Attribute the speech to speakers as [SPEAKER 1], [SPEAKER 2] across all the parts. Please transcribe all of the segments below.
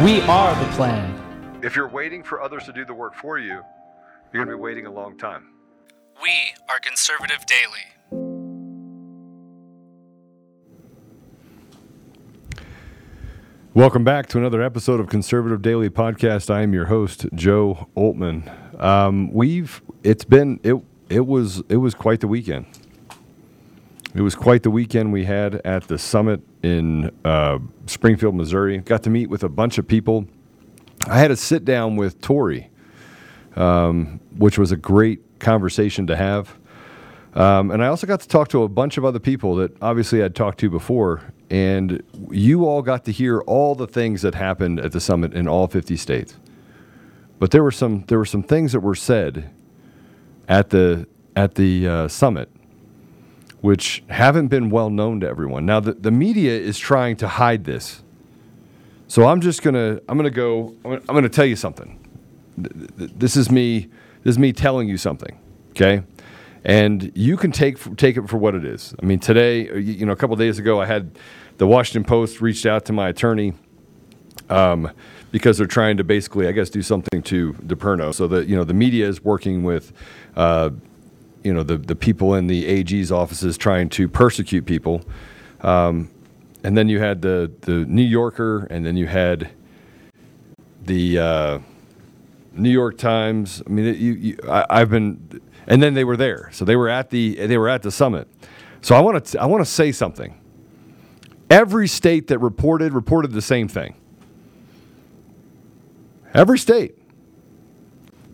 [SPEAKER 1] We are the plan.
[SPEAKER 2] If you're waiting for others to do the work for you, you're going to be waiting a long time.
[SPEAKER 3] We are Conservative Daily.
[SPEAKER 4] Welcome back to another episode of Conservative Daily Podcast. I am your host, Joe Oltmann. Um, we've it's been it it was it was quite the weekend. It was quite the weekend we had at the summit in uh, Springfield, Missouri. Got to meet with a bunch of people. I had a sit down with Tori, um, which was a great conversation to have. Um, and I also got to talk to a bunch of other people that obviously I'd talked to before. And you all got to hear all the things that happened at the summit in all 50 states. But there were some there were some things that were said at the at the uh, summit which haven't been well known to everyone. Now the, the media is trying to hide this. So I'm just gonna I'm gonna go I'm gonna, I'm gonna tell you something. This is me this is me telling you something. Okay and you can take take it for what it is. I mean, today, you know, a couple days ago, I had the Washington Post reached out to my attorney um, because they're trying to basically, I guess, do something to DePerno. So that you know, the media is working with. Uh, you know the, the people in the AG's offices trying to persecute people, um, and then you had the the New Yorker, and then you had the uh, New York Times. I mean, it, you, you I, I've been and then they were there. So they were at the they were at the summit. So I want to I want to say something. Every state that reported reported the same thing. Every state.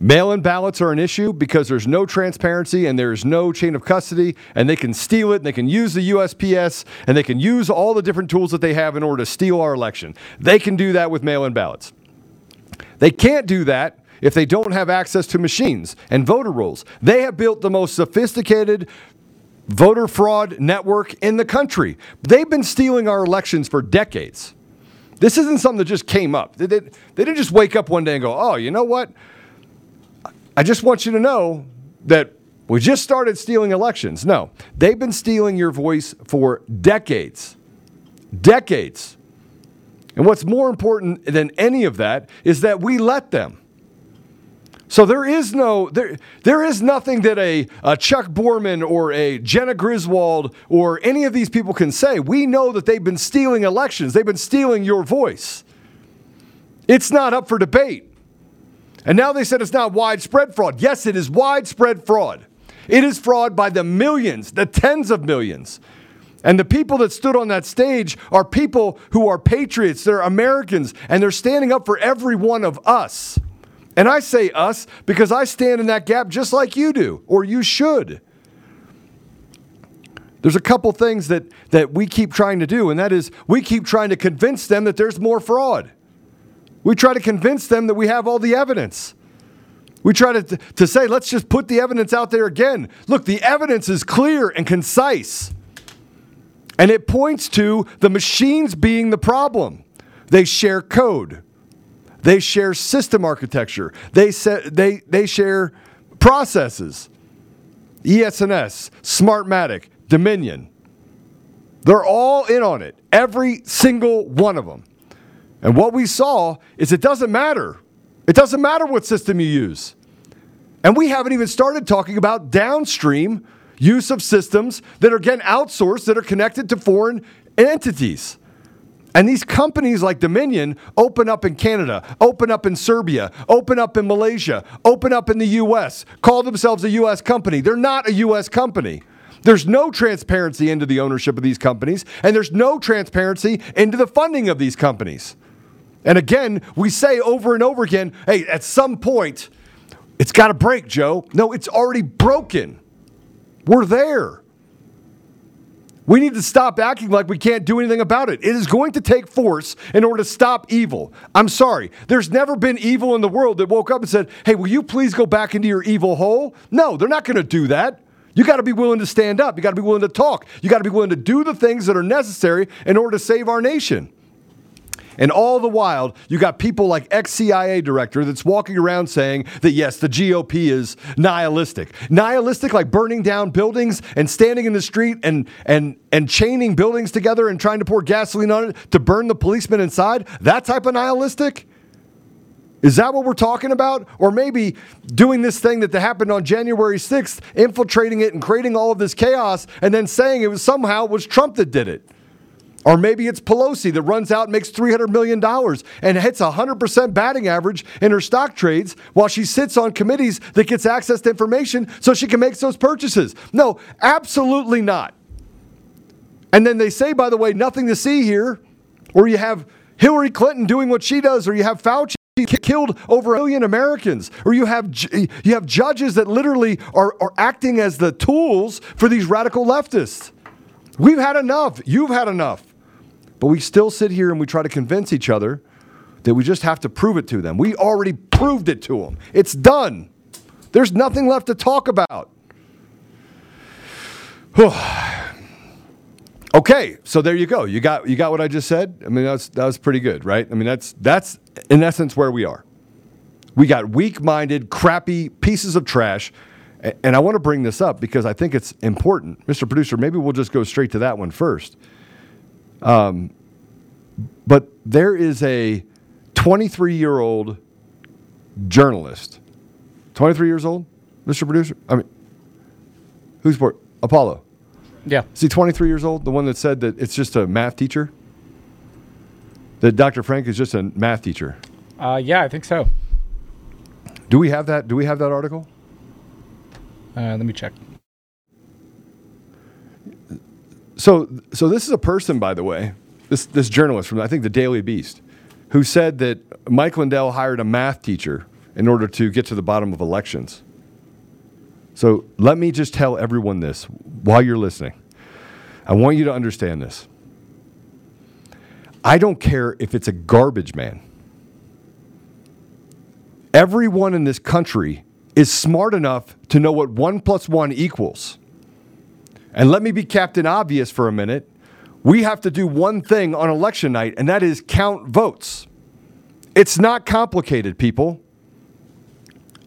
[SPEAKER 4] Mail in ballots are an issue because there's no transparency and there's no chain of custody, and they can steal it and they can use the USPS and they can use all the different tools that they have in order to steal our election. They can do that with mail in ballots. They can't do that if they don't have access to machines and voter rolls. They have built the most sophisticated voter fraud network in the country. They've been stealing our elections for decades. This isn't something that just came up. They, didn't just wake up one day and go, oh, you know what? I just want you to know that we just started stealing elections. No, they've been stealing your voice for decades. Decades. And what's more important than any of that is that we let them. So there is no there there is nothing that a, a, Chuck Broerman or a Jena Griswold or any of these people can say. We know that they've been stealing elections. They've been stealing your voice. It's not up for debate. And now they said it's not widespread fraud. Yes, it is widespread fraud. It is fraud by the millions, the tens of millions. And the people that stood on that stage are people who are patriots, they're Americans, and they're standing up for every one of us. And I say us because I stand in that gap just like you do, or you should. There's a couple things that, that we keep trying to do, and that is we keep trying to convince them that there's more fraud. We try to convince them that we have all the evidence. We try to, to say, let's just put the evidence out there again. Look, the evidence is clear and concise. And it points to the machines being the problem. They share code. They share system architecture. They, set, they, they share processes. ES&S, Smartmatic, Dominion. They're all in on it, every single one of them. And what we saw is it doesn't matter. It doesn't matter what system you use. And we haven't even started talking about downstream use of systems that are getting outsourced that are connected to foreign entities. And these companies like Dominion open up in Canada, open up in Serbia, open up in Malaysia, open up in the US, call themselves a US company. They're not a US company. There's no transparency into the ownership of these companies, and there's no transparency into the funding of these companies. And again, we say over and over again hey, at some point, it's got to break, Joe. No, it's already broken. We're there. We need to stop acting like we can't do anything about it. It is going to take force in order to stop evil. I'm sorry. There's never been evil in the world that woke up and said, hey, will you please go back into your evil hole? No, they're not going to do that. You got to be willing to stand up. You got to be willing to talk. You got to be willing to do the things that are necessary in order to save our nation. And all the while, you got people like ex CIA director that's walking around saying that yes, the GOP is nihilistic. Nihilistic like burning down buildings and standing in the street and and and chaining buildings together and trying to pour gasoline on it to burn the policemen inside. That type of nihilistic? Is that what we're talking about? Or maybe doing this thing that happened on January 6th, infiltrating it and creating all of this chaos and then saying it was somehow it was Trump that did it. Or maybe it's Pelosi that runs out and makes $300 million and hits a 100% batting average in her stock trades while she sits on committees that gets access to information so she can make those purchases. No, absolutely not. And then they say, by the way, nothing to see here, or you have Hillary Clinton doing what she does, or you have Fauci killed over a million Americans, or you have you have judges that literally are, are acting as the tools for these radical leftists. We've had enough. You've had enough. But we still sit here and we try to convince each other that we just have to prove it to them. We already proved it to them. It's done. There's nothing left to talk about. okay, so there you go. You got you got what I just said. I mean, that's that was pretty good, right? I mean, that's that's in essence where we are. We got weak-minded, crappy pieces of trash. And I want to bring this up because I think it's important. Mr. Producer, maybe we'll just go straight to that one first. Um, but there is a 23 year old journalist, 23 years old, Mr. Producer. I mean, who's for Apollo?
[SPEAKER 1] Yeah.
[SPEAKER 4] Is he 23 years old? The one that said that it's just a math teacher? That Dr. Frank is just a math teacher?
[SPEAKER 1] Uh, yeah, I think so.
[SPEAKER 4] Do we have that? Do we have that article?
[SPEAKER 1] Uh, let me check.
[SPEAKER 4] So, so this is a person, by the way, this this journalist from I think the Daily Beast, who said that Mike Lindell hired a math teacher in order to get to the bottom of elections. So let me just tell everyone this while you're listening. I want you to understand this. I don't care if it's a garbage man. Everyone in this country is smart enough to know what one plus one equals. And let me be Captain Obvious for a minute. We have to do one thing on election night, and that is count votes. It's not complicated, people.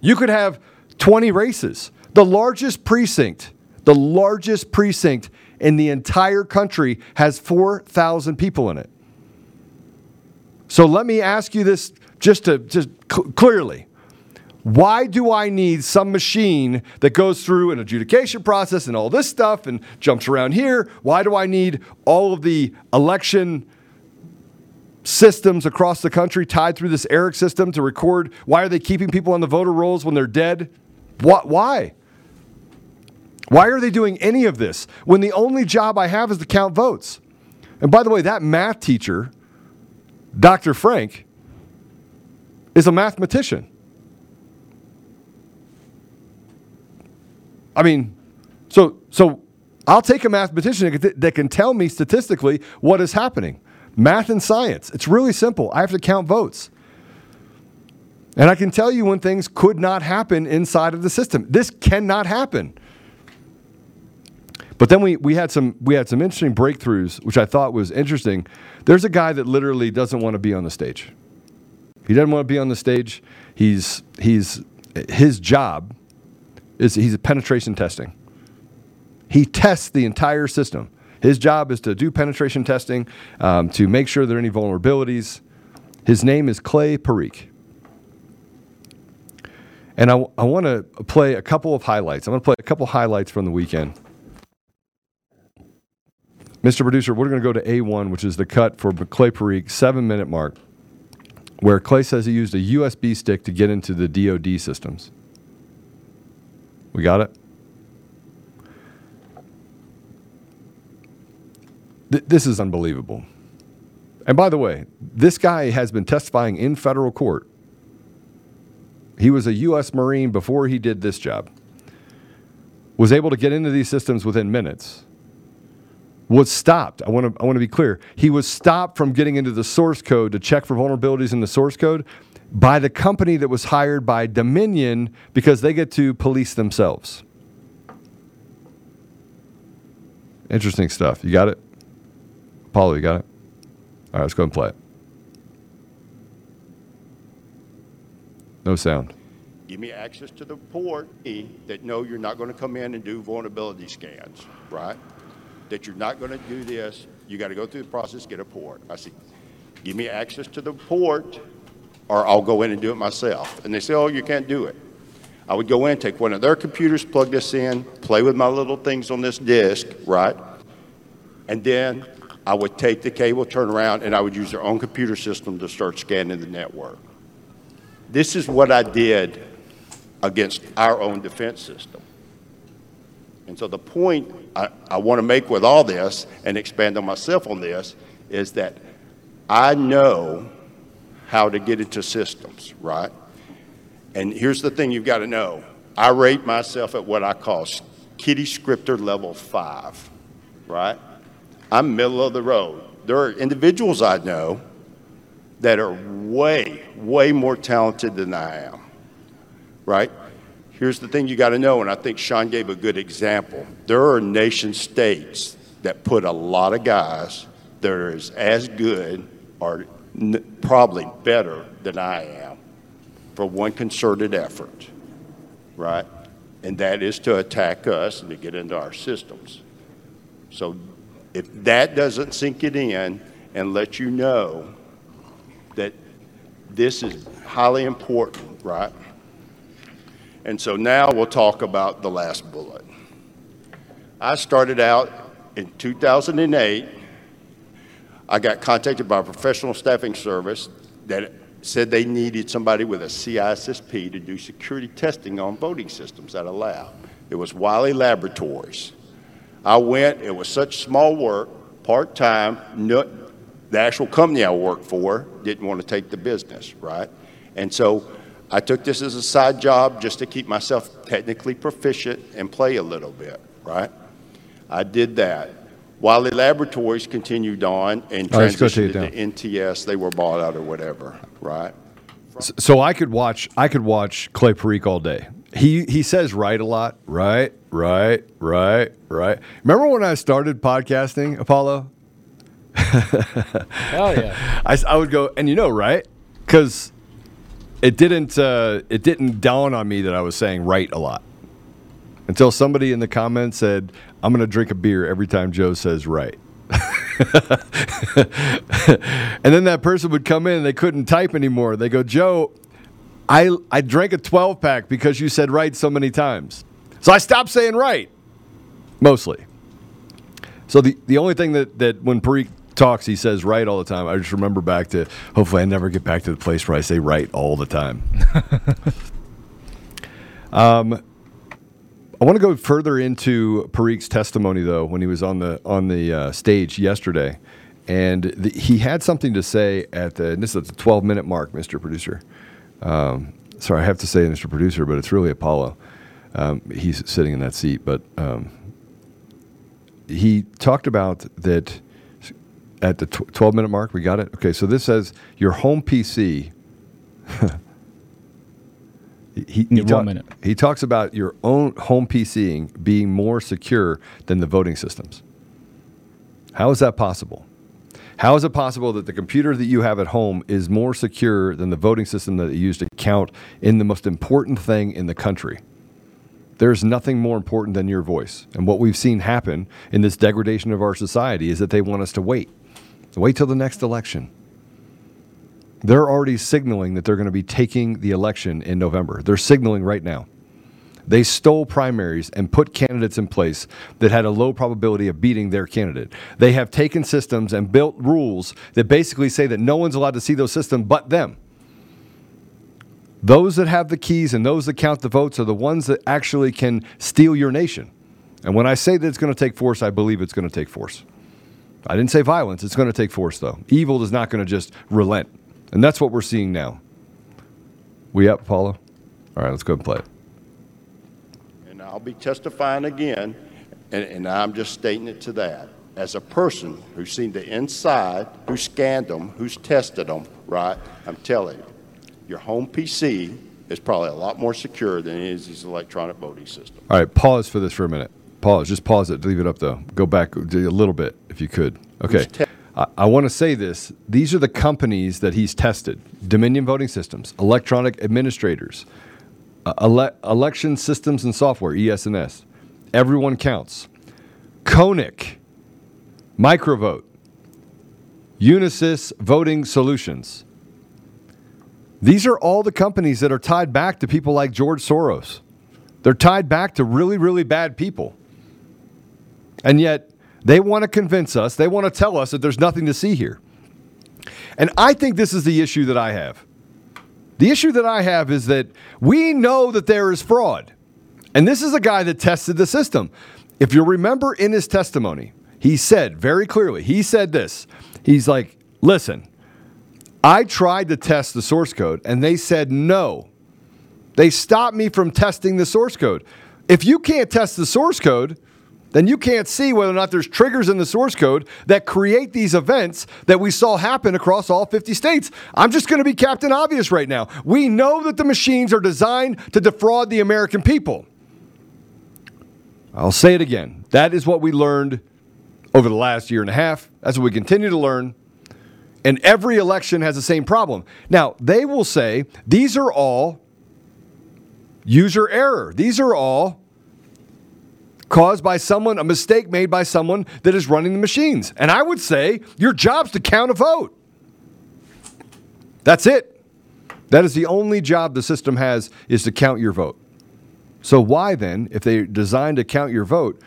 [SPEAKER 4] You could have 20 races. The largest precinct, the largest precinct in the entire country has 4,000 people in it. So let me ask you this just to just cl- clearly. Why do I need some machine that goes through an adjudication process and all this stuff and jumps around here? Why do I need all of the election systems across the country tied through this ERIC system to record? Why are they keeping people on the voter rolls when they're dead? What, why? Why are they doing any of this when the only job I have is to count votes? And by the way, that math teacher, Dr. Frank, is a mathematician. I mean, so so I'll take a mathematician that can tell me statistically what is happening. Math and science. It's really simple. I have to count votes. And I can tell you when things could not happen inside of the system. This cannot happen. But then we, we had some we had some interesting breakthroughs, which I thought was interesting. There's a guy that literally doesn't want to be on the stage. He doesn't want to be on the stage. He's he's his job is he's a penetration testing. He tests the entire system. His job is to do penetration testing um, to make sure there are any vulnerabilities. His name is Clay Parikh. And I, I want to play a couple of highlights. I'm going to play a couple highlights from the weekend. Mr. Producer, we're going to go to A1, which is the cut for Clay Parikh, seven minute mark, where Clay says he used a USB stick to get into the DoD systems. We got it? Th- this is unbelievable. And by the way, this guy has been testifying in federal court. He was a U.S. Marine before he did this job. Was able to get into these systems within minutes. Was stopped. I want to I want to be clear. He was stopped from getting into the source code to check for vulnerabilities in the source code by the company that was hired by Dominion because they get to police themselves. Interesting stuff. You got it? Paulo, you got it? All right, let's go and play it. No sound.
[SPEAKER 5] Give me access to the port that know you're not going to come in and do vulnerability scans, right? That you're not going to do this. You got to go through the process, get a port. I see. Give me access to the port, or I'll go in and do it myself. And they say, oh, you can't do it. I would go in, take one of their computers, plug this in, play with my little things on this disk, right? And then I would take the cable, turn around, and I would use their own computer system to start scanning the network. This is what I did against our own defense system. And so the point I, I want to make with all this and expand on myself on this is that I know how to get into systems, right? And here's the thing you've got to know. I rate myself at what I call kitty scripter level five, right? I'm middle of the road. There are individuals I know that are way, way more talented than I am, right? Here's the thing you got to know, and I think Sean gave a good example. There are nation states that put a lot of guys that are as, good or probably better than I am for one concerted effort, right? And that is to attack us and to get into our systems. So if that doesn't sink it in and let you know that this is highly important, right? And so now we'll talk about the last bullet. I started out in 2008. I got contacted by a professional staffing service that said they needed somebody with a CISSP to do security testing on voting systems at a lab. It was Wyle Laboratories. I went, it was such small work, part time. No, the actual company I worked for didn't want to take the business, right? And so I took this as a side job just to keep myself technically proficient and play a little bit, right? I did that. Wyle Laboratories continued on and
[SPEAKER 4] All right, let's go
[SPEAKER 5] transitioned
[SPEAKER 4] take it
[SPEAKER 5] into NTS. They were bought out or whatever, right?
[SPEAKER 4] So I could watch I could watch Clay Parikh all day. He he says right a lot. Right, right, right, right. Remember when I started podcasting, Apollo?
[SPEAKER 1] Hell yeah.
[SPEAKER 4] I, s- I would go and you know right because it didn't uh, it didn't dawn on me that I was saying right a lot until somebody in the comments said I'm going to drink a beer every time Joe says right. and then that person would come in and they couldn't type anymore. They go, Joe, I I drank a 12 pack because you said right so many times. So I stopped saying right. Mostly. So the, the only thing that, that when Parikh talks, he says right all the time. I just remember back to hopefully I never get back to the place where I say right all the time. um, I want to go further into Parikh's testimony though when he was on the on the uh, stage yesterday, and the, he had something to say at the this is the 12 minute mark, Mr. Producer. Um, sorry, I have to say Mr. Producer, but it's really Apollo. Um, he's sitting in that seat, but um, he talked about that at the tw- 12 minute mark. We got it. Okay, so this says your home PC. He, he,
[SPEAKER 1] Yeah, one
[SPEAKER 4] talk-
[SPEAKER 1] minute.
[SPEAKER 4] he talks about your own home PCing being more secure than the voting systems. How is that possible? How is it possible that the computer that you have at home is more secure than the voting system that you use to count in the most important thing in the country? There's nothing more important than your voice. And what we've seen happen in this degradation of our society is that they want us to wait. Wait till the next election. They're already signaling that they're going to be taking the election in November. They're signaling right now. They stole primaries and put candidates in place that had a low probability of beating their candidate. They have taken systems and built rules that basically say that no one's allowed to see those systems but them. Those that have the keys and those that count the votes are the ones that actually can steal your nation. And when I say that it's going to take force, I believe it's going to take force. I didn't say violence. It's going to take force, though. Evil is not going to just relent. And that's what we're seeing now. We up, Paulo? All right, let's go and play it.
[SPEAKER 5] And I'll be testifying again, and, and I'm just stating it to that. As a person who's seen the inside, who scanned them, who's tested them, right? I'm telling you, your home PC is probably a lot more secure than it is these electronic voting systems.
[SPEAKER 4] All right, pause for this for a minute. Pause. Just pause it. Leave it up though. Go back a little bit if you could. Okay. I, want to say this. These are the companies that he's tested: Dominion Voting Systems, Electronic Administrators, uh, ele- Election Systems and Software (ES&S). Everyone counts. Koenig, Microvote, Unisys Voting Solutions. These are all the companies that are tied back to people like George Soros. They're tied back to really, really bad people. And yet, they want to convince us, they want to tell us that there's nothing to see here. And I think this is the issue that I have. The issue that I have is that we know that there is fraud. And this is a guy that tested the system. If you remember in his testimony, he said very clearly, he said this. He's like, listen, I tried to test the source code and they said no. They stopped me from testing the source code. If you can't test the source code, then you can't see whether or not there's triggers in the source code that create these events that we saw happen across all 50 states. I'm just going to be Captain Obvious right now. We know that the machines are designed to defraud the American people. I'll say it again. That is what we learned over the last year and a half. That's what we continue to learn. And every election has the same problem. Now, they will say these are all user error. These are all caused by someone, a mistake made by someone that is running the machines. And I would say your job's to count a vote. That's it. That is the only job the system has is to count your vote. So why then, if they're designed to count your vote,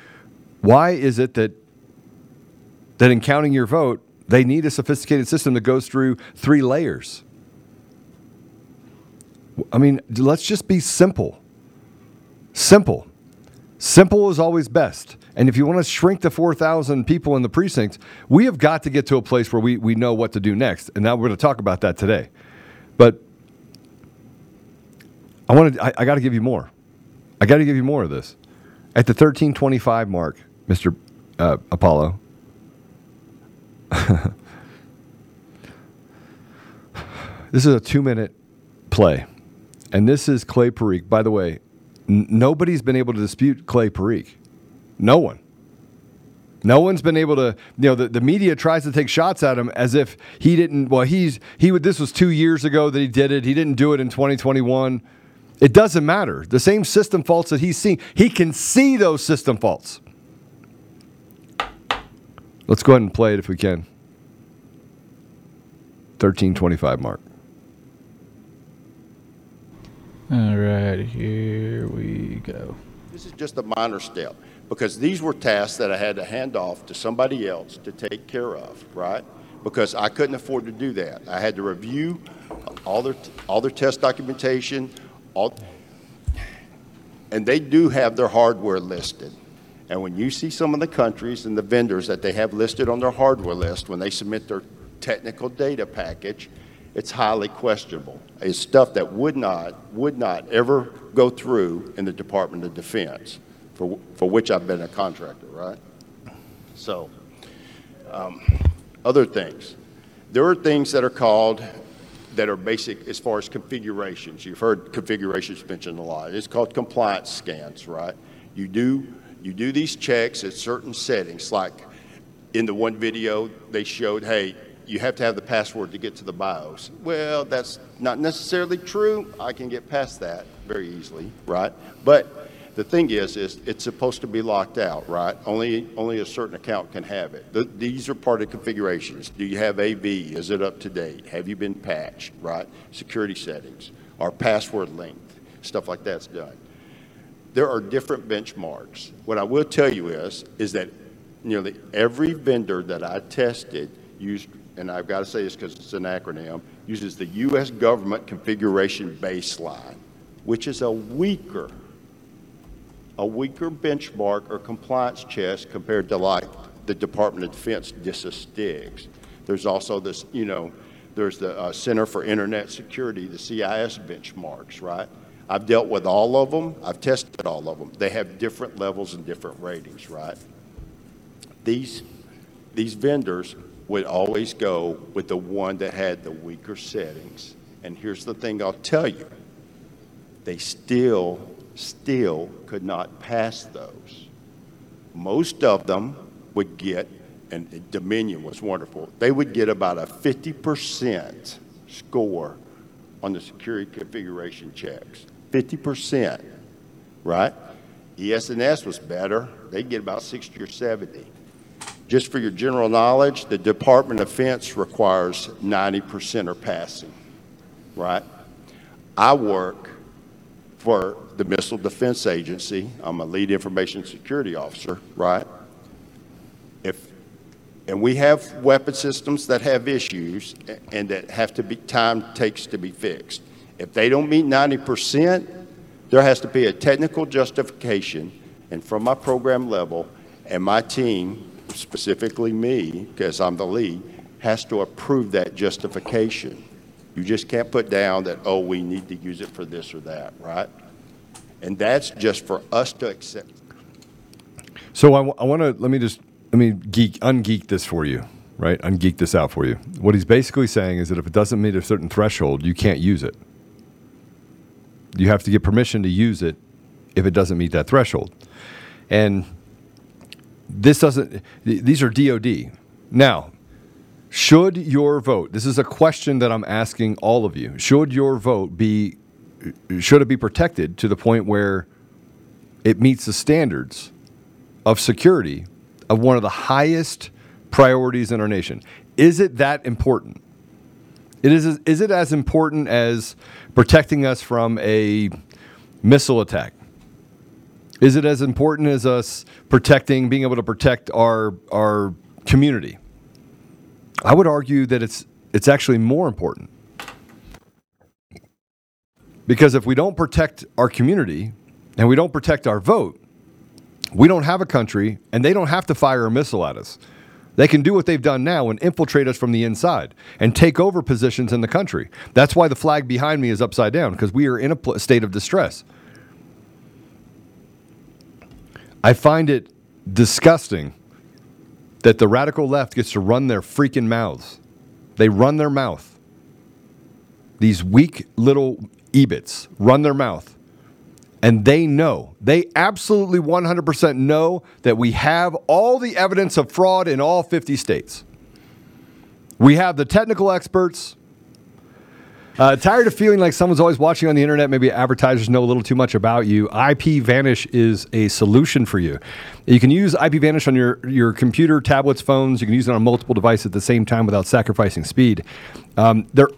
[SPEAKER 4] why is it that that in counting your vote, they need a sophisticated system that goes through three layers? I mean, let's just be simple. Simple. Simple is always best. And if you want to shrink the 4,000 people in the precincts, we have got to get to a place where we, we know what to do next. And now we're going to talk about that today. But I want to, I, I got to give you more. I got to give you more of this. At the 1325 mark, Mr. Uh, Apollo, this is a two minute play. And this is Clay Parikh. By the way, nobody's been able to dispute Clay Parikh. No one. No one's been able to, you know, the, the media tries to take shots at him as if he didn't, well, he's, he would, this was two years ago that he did it. He didn't do it in 2021. It doesn't matter. The same system faults that he's seeing, he can see those system faults. Let's go ahead and play it if we can. 1325 mark.
[SPEAKER 1] All right, here we go.
[SPEAKER 5] This is just a minor step because these were tasks that I had to hand off to somebody else to take care of, right? Because I couldn't afford to do that. I had to review all their all their test documentation, all, and they do have their hardware listed. And when you see some of the countries and the vendors that they have listed on their hardware list when they submit their technical data package, it's highly questionable. It's stuff that would not would not ever go through in the Department of Defense, for for which I've been a contractor, right? So, um, other things, there are things that are called that are basic as far as configurations. You've heard configurations mentioned a lot. It's called compliance scans, right? You do you do these checks at certain settings, like in the one video they showed, hey, you have to have the password to get to the BIOS. Well, that's not necessarily true. I can get past that very easily, right? But the thing is, is it's supposed to be locked out, right? Only only a certain account can have it. The, these are part of configurations. Do you have AV? Is it up to date? Have you been patched, right? Security settings, our password length, stuff like that's done. there are different benchmarks. What I will tell you is, is that nearly every vendor that I tested used, and I've got to say this because it's an acronym, uses the U.S. government configuration baseline, which is a weaker, a weaker benchmark or compliance test compared to like the Department of Defense DISA STIGs. There's also this, you know, there's the uh, Center for Internet Security, the CIS benchmarks, right? I've dealt with all of them. I've tested all of them. They have different levels and different ratings, right? These, these vendors would always go with the one that had the weaker settings. And here's the thing I'll tell you they still, still could not pass those. Most of them would get, and Dominion was wonderful, they would get about a 50% score on the security configuration checks. 50%, right? ES&S was better. They'd get about 60 or 70. Just for your general knowledge, the Department of Defense requires 90% or passing, right? I work for the Missile Defense Agency. I'm a lead information security officer, right? If and we have weapon systems that have issues and that have to be time takes to be fixed. If they don't meet 90%, there has to be a technical justification and from my program level and my team specifically me, because I'm the lead, has to approve that justification. You just can't put down that, oh, we need to use it for this or that, right? And that's just for us to accept.
[SPEAKER 4] So I, w- I want to let me just let me geek ungeek this for you, right? Ungeek this out for you. What he's basically saying is that if it doesn't meet a certain threshold, you can't use it. You have to get permission to use it if it doesn't meet that threshold. And this doesn't, these are DOD. Now, should your vote, this is a question that I'm asking all of you, should your vote be, should it be protected to the point where it meets the standards of security of one of the highest priorities in our nation? Is it that important? It is, is it as important as protecting us from a missile attack? Is it as important as us protecting, being able to protect our our community? I would argue that it's it's actually more important. Because if we don't protect our community and we don't protect our vote, we don't have a country and they don't have to fire a missile at us. They can do what they've done now and infiltrate us from the inside and take over positions in the country. That's why the flag behind me is upside down because we are in a state of distress. I find it disgusting that the radical left gets to run their freaking mouths. They run their mouth. These weak little ebits run their mouth. And they know, they absolutely 100% know that we have all the evidence of fraud in all 50 states. We have the technical experts, uh, tired of feeling like someone's always watching on the internet? Maybe advertisers know a little too much about you. IP Vanish is a solution for you. You can use IP Vanish on your, your computer, tablets, phones. You can use it on multiple devices at the same time without sacrificing speed. Um, they're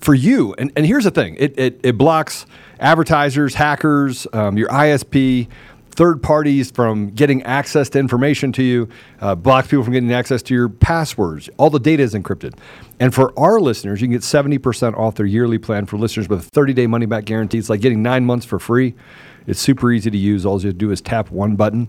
[SPEAKER 4] for you, and, and here's the thing it, it, it blocks advertisers, hackers, um, your ISP, third parties from getting access to information to you, uh, blocks people from getting access to your passwords. All the data is encrypted. And for our listeners, you can get 70% off their yearly plan for listeners with a 30 day money back guarantee. It's like getting nine months for free. It's super easy to use. All you have to do is tap one button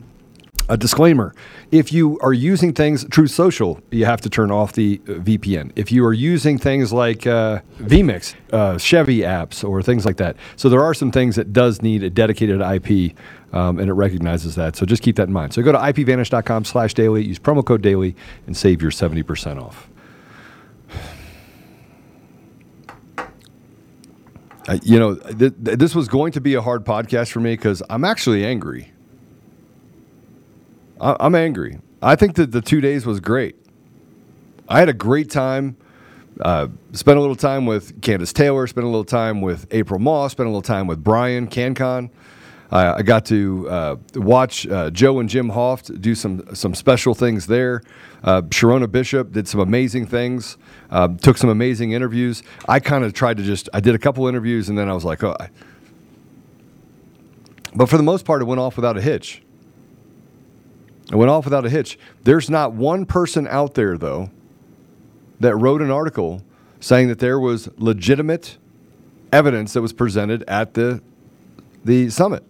[SPEAKER 4] a disclaimer. If you are using things Truth Social you have to turn off the uh, vpn if you are using things like uh, vmix uh, chevy apps or things like that. So there are some things that does need a dedicated ip um, and it recognizes that. So just keep that in mind. So go to ipvanish.com slash daily use promo code daily and save your 70% off. Uh, you know th- th- this was going to be a hard podcast for me because i'm actually angry I, am angry. I think that the two days was great. I had a great time. Uh, spent a little time with Candace Taylor. Spent a little time with April Moss. Spent a little time with Brian CanCon. Uh, I got to uh, watch uh, Joe and Jim Hoft do some some special things there. Uh, Sherronna Bishop did some amazing things. Uh, took some amazing interviews. I kind of tried to just I did a couple interviews and then I was like, oh. But for the most part, it went off without a hitch. It went off without a hitch. There's not one person out there, though, that wrote an article saying that there was legitimate evidence that was presented at the, the summit.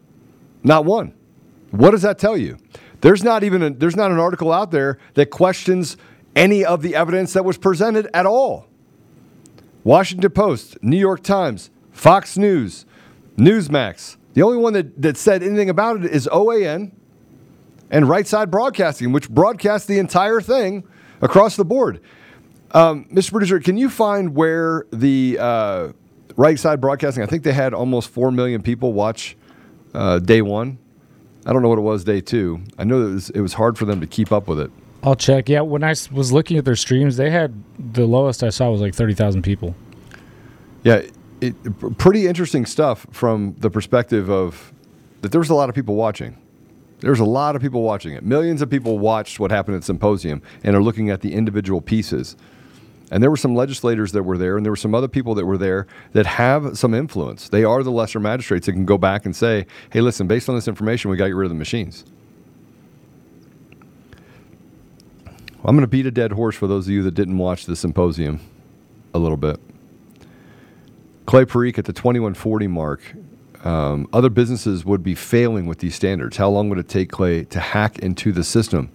[SPEAKER 4] Not one. What does that tell you? There's not even a, there's not an article out there that questions any of the evidence that was presented at all. Washington Post, New York Times, Fox News, Newsmax. The only one that, that said anything about it is OAN and Right Side Broadcasting, which broadcast the entire thing across the board. Um, Mr. Producer, can you find where the uh, Right Side Broadcasting? I think they had almost four million people watch uh, day one. I don't know what it was day two. I know it was, it was hard for them to keep up with it.
[SPEAKER 1] I'll check. Yeah, when I was looking at their streams, they had the lowest I saw was like thirty thousand people.
[SPEAKER 4] Yeah, it, pretty interesting stuff from the perspective of that there was a lot of people watching. There was a lot of people watching it. Millions of people watched what happened at Symposium and are looking at the individual pieces. And there were some legislators that were there, and there were some other people that were there that have some influence. They are the lesser magistrates that can go back and say, hey, listen, based on this information, we got to get rid of the machines. I'm going to beat a dead horse for those of you that didn't watch the symposium a little bit. Clay Parikh at the 2140 mark. Um, other businesses would be failing with these standards. How long would it take Clay to hack into the system?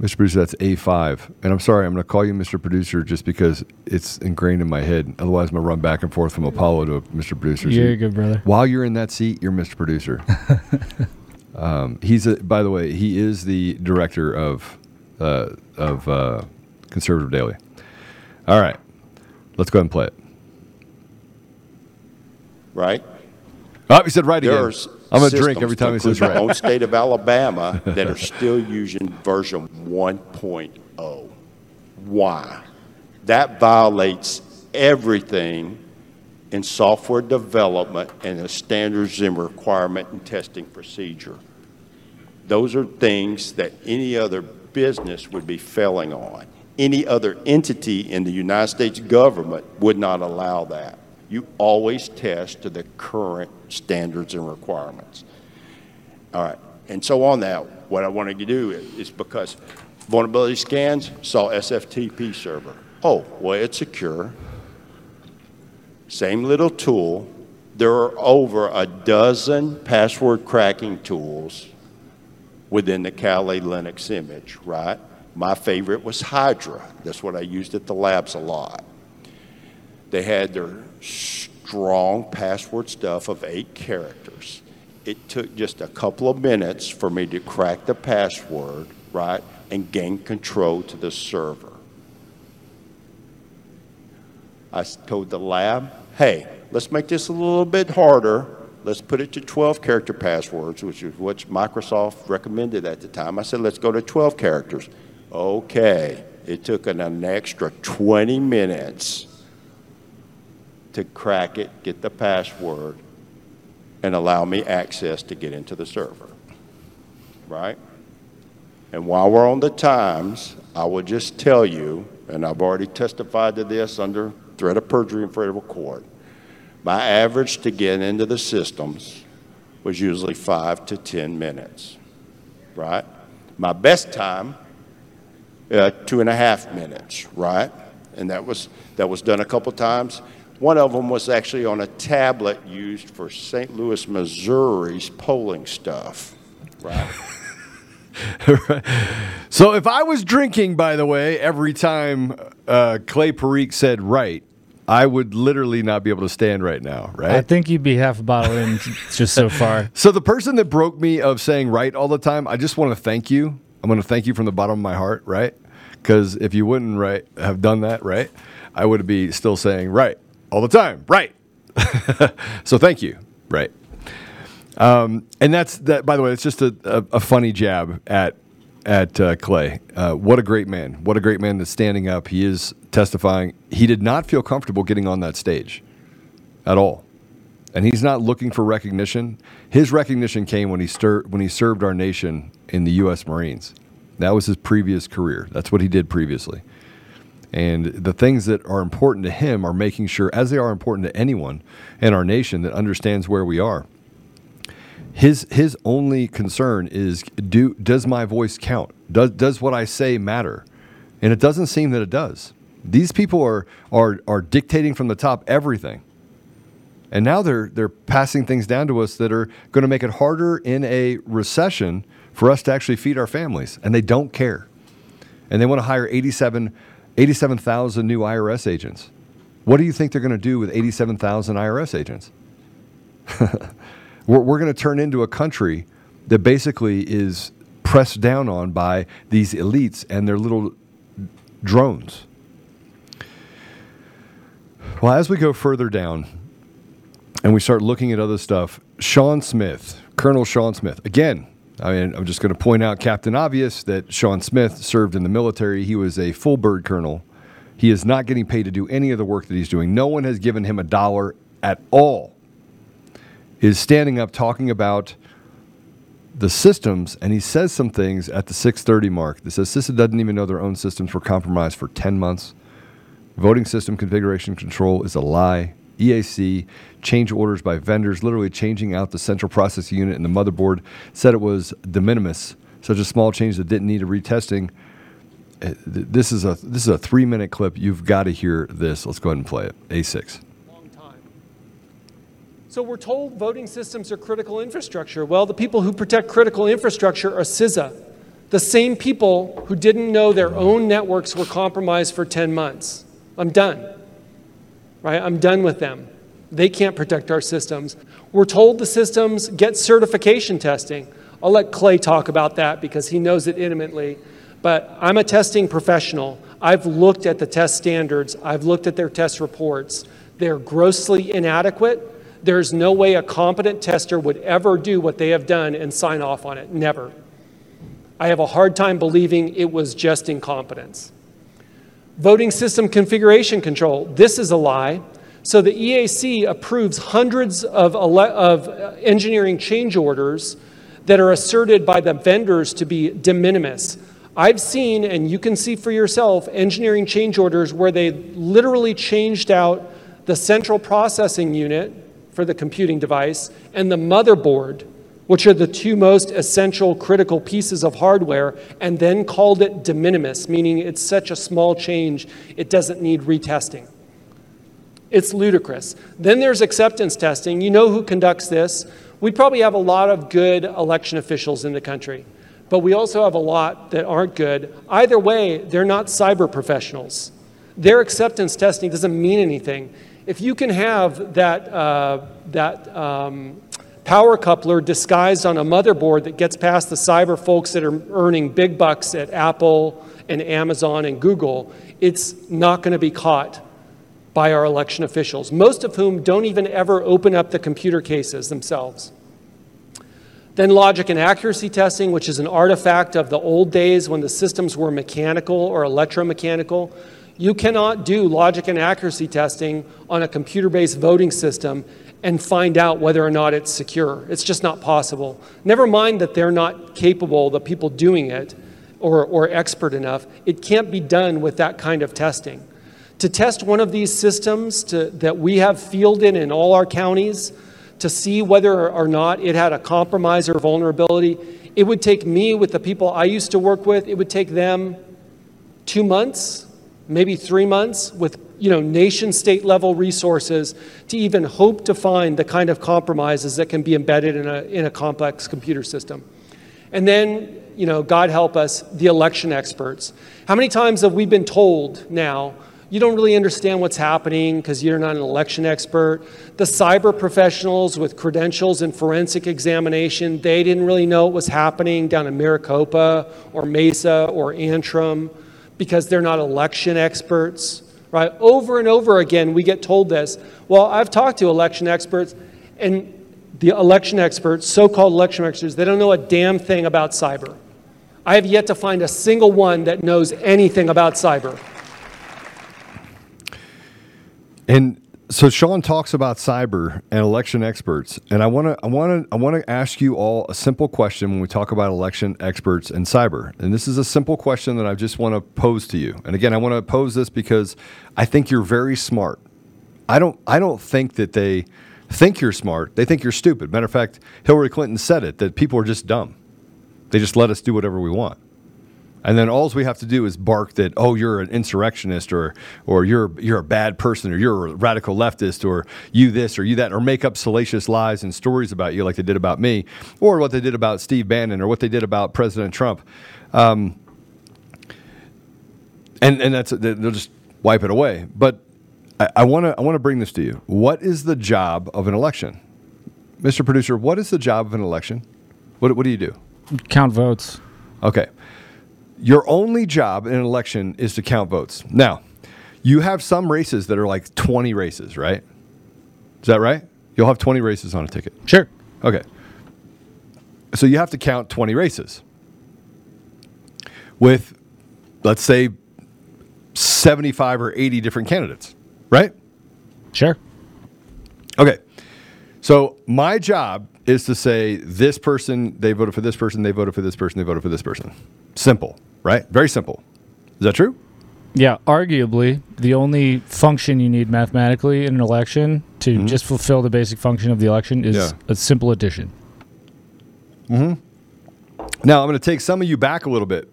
[SPEAKER 4] Mr. Producer, that's A5. And I'm sorry, I'm going to call you Mr. Producer just because it's ingrained in my head. Otherwise, I'm going to run back and forth from Apollo to Mr. Producer.
[SPEAKER 1] You're a good, brother.
[SPEAKER 4] While you're in that seat, you're Mr. Producer. um, he's, a, by the way, he is the director of, uh, of uh, Conservative Daily. All right, let's go ahead and play it.
[SPEAKER 5] Right?
[SPEAKER 4] Oh, he said right again. I'm going to drink every time he says right.
[SPEAKER 5] Own state of Alabama that are still using version 1.0. Why? That violates everything in software development and the standards and requirement and testing procedure. Those are things that any other business would be failing on. Any other entity in the United States government would not allow that. You always test to the current standards and requirements. All right, and so on that, what I wanted to do is, is because vulnerability scans saw SFTP server. Oh, well, it's secure. Same little tool. There are over a dozen password cracking tools within the Kali Linux image, right? My favorite was Hydra. That's what I used at the labs a lot. They had their strong password stuff of eight characters. It took just a couple of minutes for me to crack the password, right, and gain control to the server. I told the lab, hey, let's make this a little bit harder. Let's put it to 12 character passwords, which is what Microsoft recommended at the time. I said, let's go to 12 characters. Okay. It took an, an extra 20 minutes to crack it, get the password, and allow me access to get into the server. Right? And while we're on the times, I will just tell you, and I've already testified to this under threat of perjury in federal court, my average to get into the systems was usually five to 10 minutes. Right? My best time, uh, two and a half minutes, right? And that was, that was done a couple times. One of them was actually on a tablet used for St. Louis, Missouri's polling stuff, right?
[SPEAKER 4] So if I was drinking, by the way, every time uh, Clay Parikh said right, I would literally not be able to stand right now, right?
[SPEAKER 1] I think you'd be half a bottle in just so far.
[SPEAKER 4] So the person that broke me of saying right all the time, I just want to thank you. I'm going to thank you from the bottom of my heart, right? Because if you wouldn't right have done that, right, I would be still saying right all the time, right. so thank you, right. Um, and that's that. By the way, it's just a, a, a funny jab at at uh, Clay. Uh, what a great man! What a great man that's standing up. He is testifying. He did not feel comfortable getting on that stage at all, and he's not looking for recognition. His recognition came when he stir- when he served our nation in the U.S. Marines. That was his previous career. That's what he did previously. And the things that are important to him are making sure, as they are important to anyone in our nation that understands where we are His his only concern is do does my voice count? Does does what I say matter? And it doesn't seem that it does. These people are are are dictating from the top everything. And now they're they're passing things down to us that are going to make it harder in a recession for us to actually feed our families, and they don't care. And they want to hire 87 87,000 new IRS agents. What do you think they're going to do with 87,000 IRS agents? we're we're going to turn into a country that basically is pressed down on by these elites and their little drones. Well, as we go further down and we start looking at other stuff, Shawn Smith, Colonel Shawn Smith, again, I mean, I'm just going to point out Captain Obvious that Shawn Smith served in the military. He was a full bird colonel. He is not getting paid to do any of the work that he's doing. No one has given him a dollar at all. Is standing up talking about the systems, and he says some things at the 6:30 mark. That says CISA doesn't even know their own systems were compromised for 10 months. Voting system configuration control is a lie. EAC change orders by vendors, literally changing out the central processing unit and the motherboard, said it was de minimis, such a small change that didn't need a retesting. Uh, This is a this is a three minute clip. You've got to hear this. Let's go ahead and play it. A6.
[SPEAKER 6] So we're told voting systems are critical infrastructure. Well, the people who protect critical infrastructure are CISA, the same people who didn't know their own networks were compromised for 10 months. I'm done. Right? I'm done with them. They can't protect our systems. We're told the systems get certification testing. I'll let Clay talk about that because he knows it intimately. But I'm a testing professional. I've looked at the test standards, I've looked at their test reports. They're grossly inadequate. There's no way a competent tester would ever do what they have done and sign off on it. Never. I have a hard time believing it was just incompetence. Voting system configuration control. This is a lie. So the EAC approves hundreds of, of uh, engineering change orders that are asserted by the vendors to be de minimis. I've seen, and you can see for yourself, engineering change orders where they literally changed out the central processing unit for the computing device and the motherboard, which are the two most essential critical pieces of hardware, and then called it de minimis, meaning it's such a small change it doesn't need retesting. It's ludicrous. Then there's acceptance testing. You know who conducts this? We probably have a lot of good election officials in the country, but we also have a lot that aren't good. Either way, they're not cyber professionals. Their acceptance testing doesn't mean anything. If you can have that, uh, that um, power coupler disguised on a motherboard that gets past the cyber folks that are earning big bucks at Apple and Amazon and Google, it's not going to be caught by our election officials, most of whom don't even ever open up the computer cases themselves. Then logic and accuracy testing, which is an artifact of the old days when the systems were mechanical or electromechanical. You cannot do logic and accuracy testing on a computer based voting system and find out whether or not it's secure. It's just not possible. Never mind that they're not capable, the people doing it, or, or expert enough. It can't be done with that kind of testing. To test one of these systems to, that we have fielded in all our counties to see whether or not it had a compromise or vulnerability, it would take me with the people I used to work with, it would take them two months, maybe three months with you know, nation state level resources to even hope to find the kind of compromises that can be embedded in a, in a complex computer system. And then, you know, God help us, the election experts. How many times have we been told now, you don't really understand what's happening because you're not an election expert? The cyber professionals with credentials in forensic examination, they didn't really know what was happening down in Maricopa or Mesa or Antrim because they're not election experts right? Over and over again, we get told this. Well, I've talked to election experts, and the election experts, so called election experts, they don't know a damn thing about cyber. I have yet to find a single one that knows anything about cyber.
[SPEAKER 4] And so Shawn talks about cyber and election experts, and I want to I want to I want to ask you all a simple question when we talk about election experts and cyber. And this is a simple question that I just want to pose to you. And again, I want to pose this because I think you're very smart. I don't I don't think that they think you're smart. They think you're stupid. Matter of fact, Hillary Clinton said it that people are just dumb. They just let us do whatever we want. And then all we have to do is bark that, oh, you're an insurrectionist or or you're you're a bad person or you're a radical leftist or you this or you that, or make up salacious lies and stories about you like they did about me, or what they did about Steve Bannon or what they did about President Trump. Um, and and that's they'll just wipe it away. But I want to I want to bring this to you. What is the job of an election, Mr. Producer? What is the job of an election? What what do you do?
[SPEAKER 1] Count votes.
[SPEAKER 4] Okay. Your only job in an election is to count votes. Now, you have some races that are like 20 races, right? Is that right? You'll have 20 races on a ticket.
[SPEAKER 1] Sure.
[SPEAKER 4] Okay. So you have to count 20 races with, let's say, 75 or 80 different candidates, right?
[SPEAKER 1] Sure.
[SPEAKER 4] Okay. So my job is to say this person, they voted for this person, they voted for this person, they voted for this person. Simple, right? Very simple. Is that true?
[SPEAKER 1] Yeah, arguably, the only function you need mathematically in an election to just fulfill the basic function of the election is
[SPEAKER 4] Yeah.
[SPEAKER 1] a simple addition.
[SPEAKER 4] Mm-hmm. Now I'm going to take some of you back a little bit.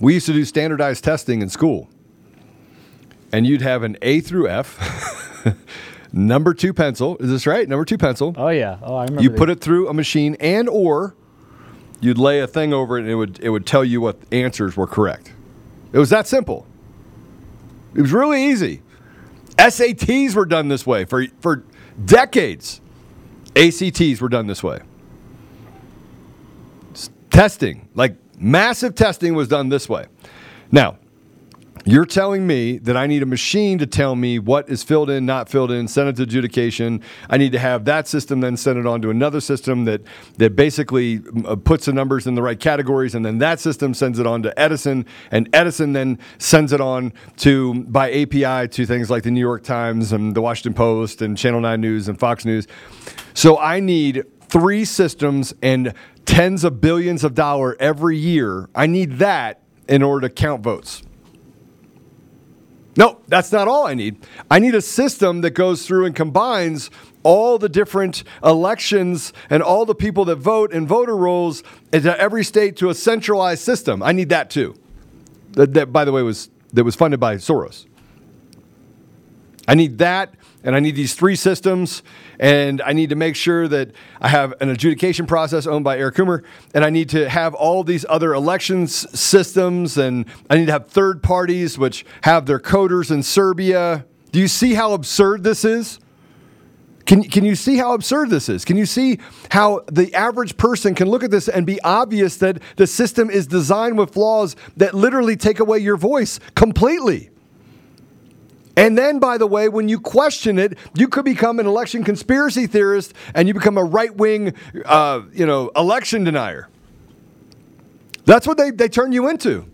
[SPEAKER 4] We used to do standardized testing in school, and you'd have an A through F, number two pencil. Is this right? Number two pencil.
[SPEAKER 1] Oh yeah. Oh, I remember.
[SPEAKER 4] You put it through a machine, and or you'd lay a thing over it, and it would it would tell you what answers were correct. It was that simple. It was really easy. SATs were done this way for for decades. ACTs were done this way. Testing, like massive testing, was done this way. Now, you're telling me that I need a machine to tell me what is filled in, not filled in, send it to adjudication. I need to have that system then send it on to another system that that basically uh, puts the numbers in the right categories, and then that system sends it on to Edison, and Edison then sends it on to by API to things like the New York Times and the Washington Post and Channel 9 News and Fox News. So I need three systems and tens of billions of dollar every year. I need that in order to count votes. No, that's not all I need. I need a system that goes through and combines all the different elections and all the people that vote and voter rolls into every state to a centralized system. I need that too. That, that by the way, was that was funded by Soros. I need that, and I need these three systems, and I need to make sure that I have an adjudication process owned by Eric Coomer, and I need to have all these other elections systems, and I need to have third parties which have their coders in Serbia. Do you see how absurd this is? Can, can you see how absurd this is? Can you see how the average person can look at this and be obvious that the system is designed with flaws that literally take away your voice completely? And then, by the way, when you question it, you could become an election conspiracy theorist and you become a right wing, uh, you know, election denier. That's what they, they turn you into.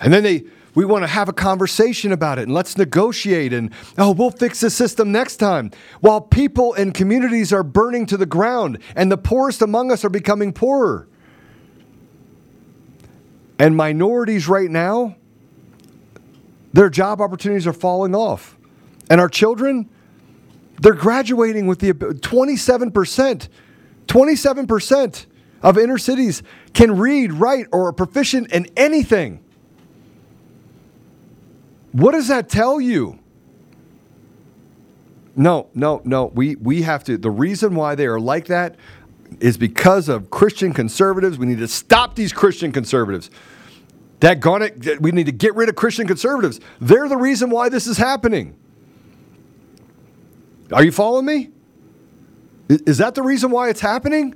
[SPEAKER 4] And then they, we want to have a conversation about it and let's negotiate and, oh, we'll fix the system next time. While people and communities are burning to the ground and the poorest among us are becoming poorer. And minorities right now, their job opportunities are falling off. And our children, they're graduating with the 27%. 27% of inner cities can read, write, or are proficient in anything. What does that tell you? No, no, no. We we have to. The reason why they are like that is because of Christian conservatives. We need to stop these Christian conservatives. That it. We need to get rid of Christian conservatives. They're the reason why this is happening. Are you following me? Is that the reason why it's happening?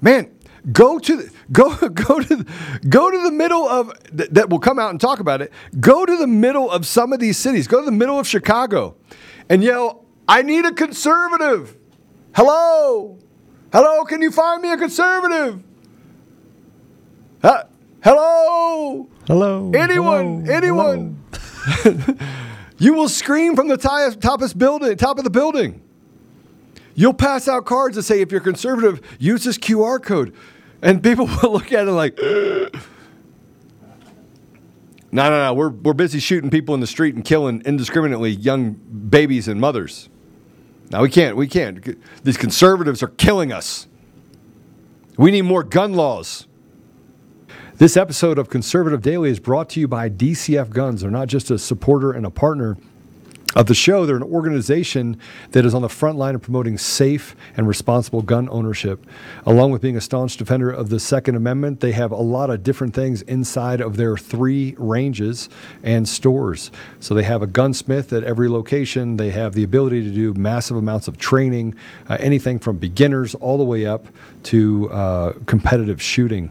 [SPEAKER 4] Man, go to the, go go to go to the middle of th- that will come out and talk about it. Go to the middle of some of these cities. Go to the middle of Chicago, and yell, "I need a conservative." Hello, hello. Can you find me a conservative? Huh? Hello.
[SPEAKER 1] Hello.
[SPEAKER 4] Anyone,
[SPEAKER 1] hello,
[SPEAKER 4] anyone. you will scream from the toppest building, top of the building. You'll pass out cards that say, if you're conservative, use this QR code. And people will look at it like, no, no, no, we're, we're busy shooting people in the street and killing indiscriminately young babies and mothers. Now we can't. We can't. These conservatives are killing us. We need more gun laws. This episode of Conservative Daily is brought to you by DCF Guns. They're not just a supporter and a partner of the show. They're an organization that is on the front line of promoting safe and responsible gun ownership. Along with being a staunch defender of the Second Amendment, they have a lot of different things inside of their three ranges and stores. So they have a gunsmith at every location. They have the ability to do massive amounts of training, uh, anything from beginners all the way up to uh, competitive shooting.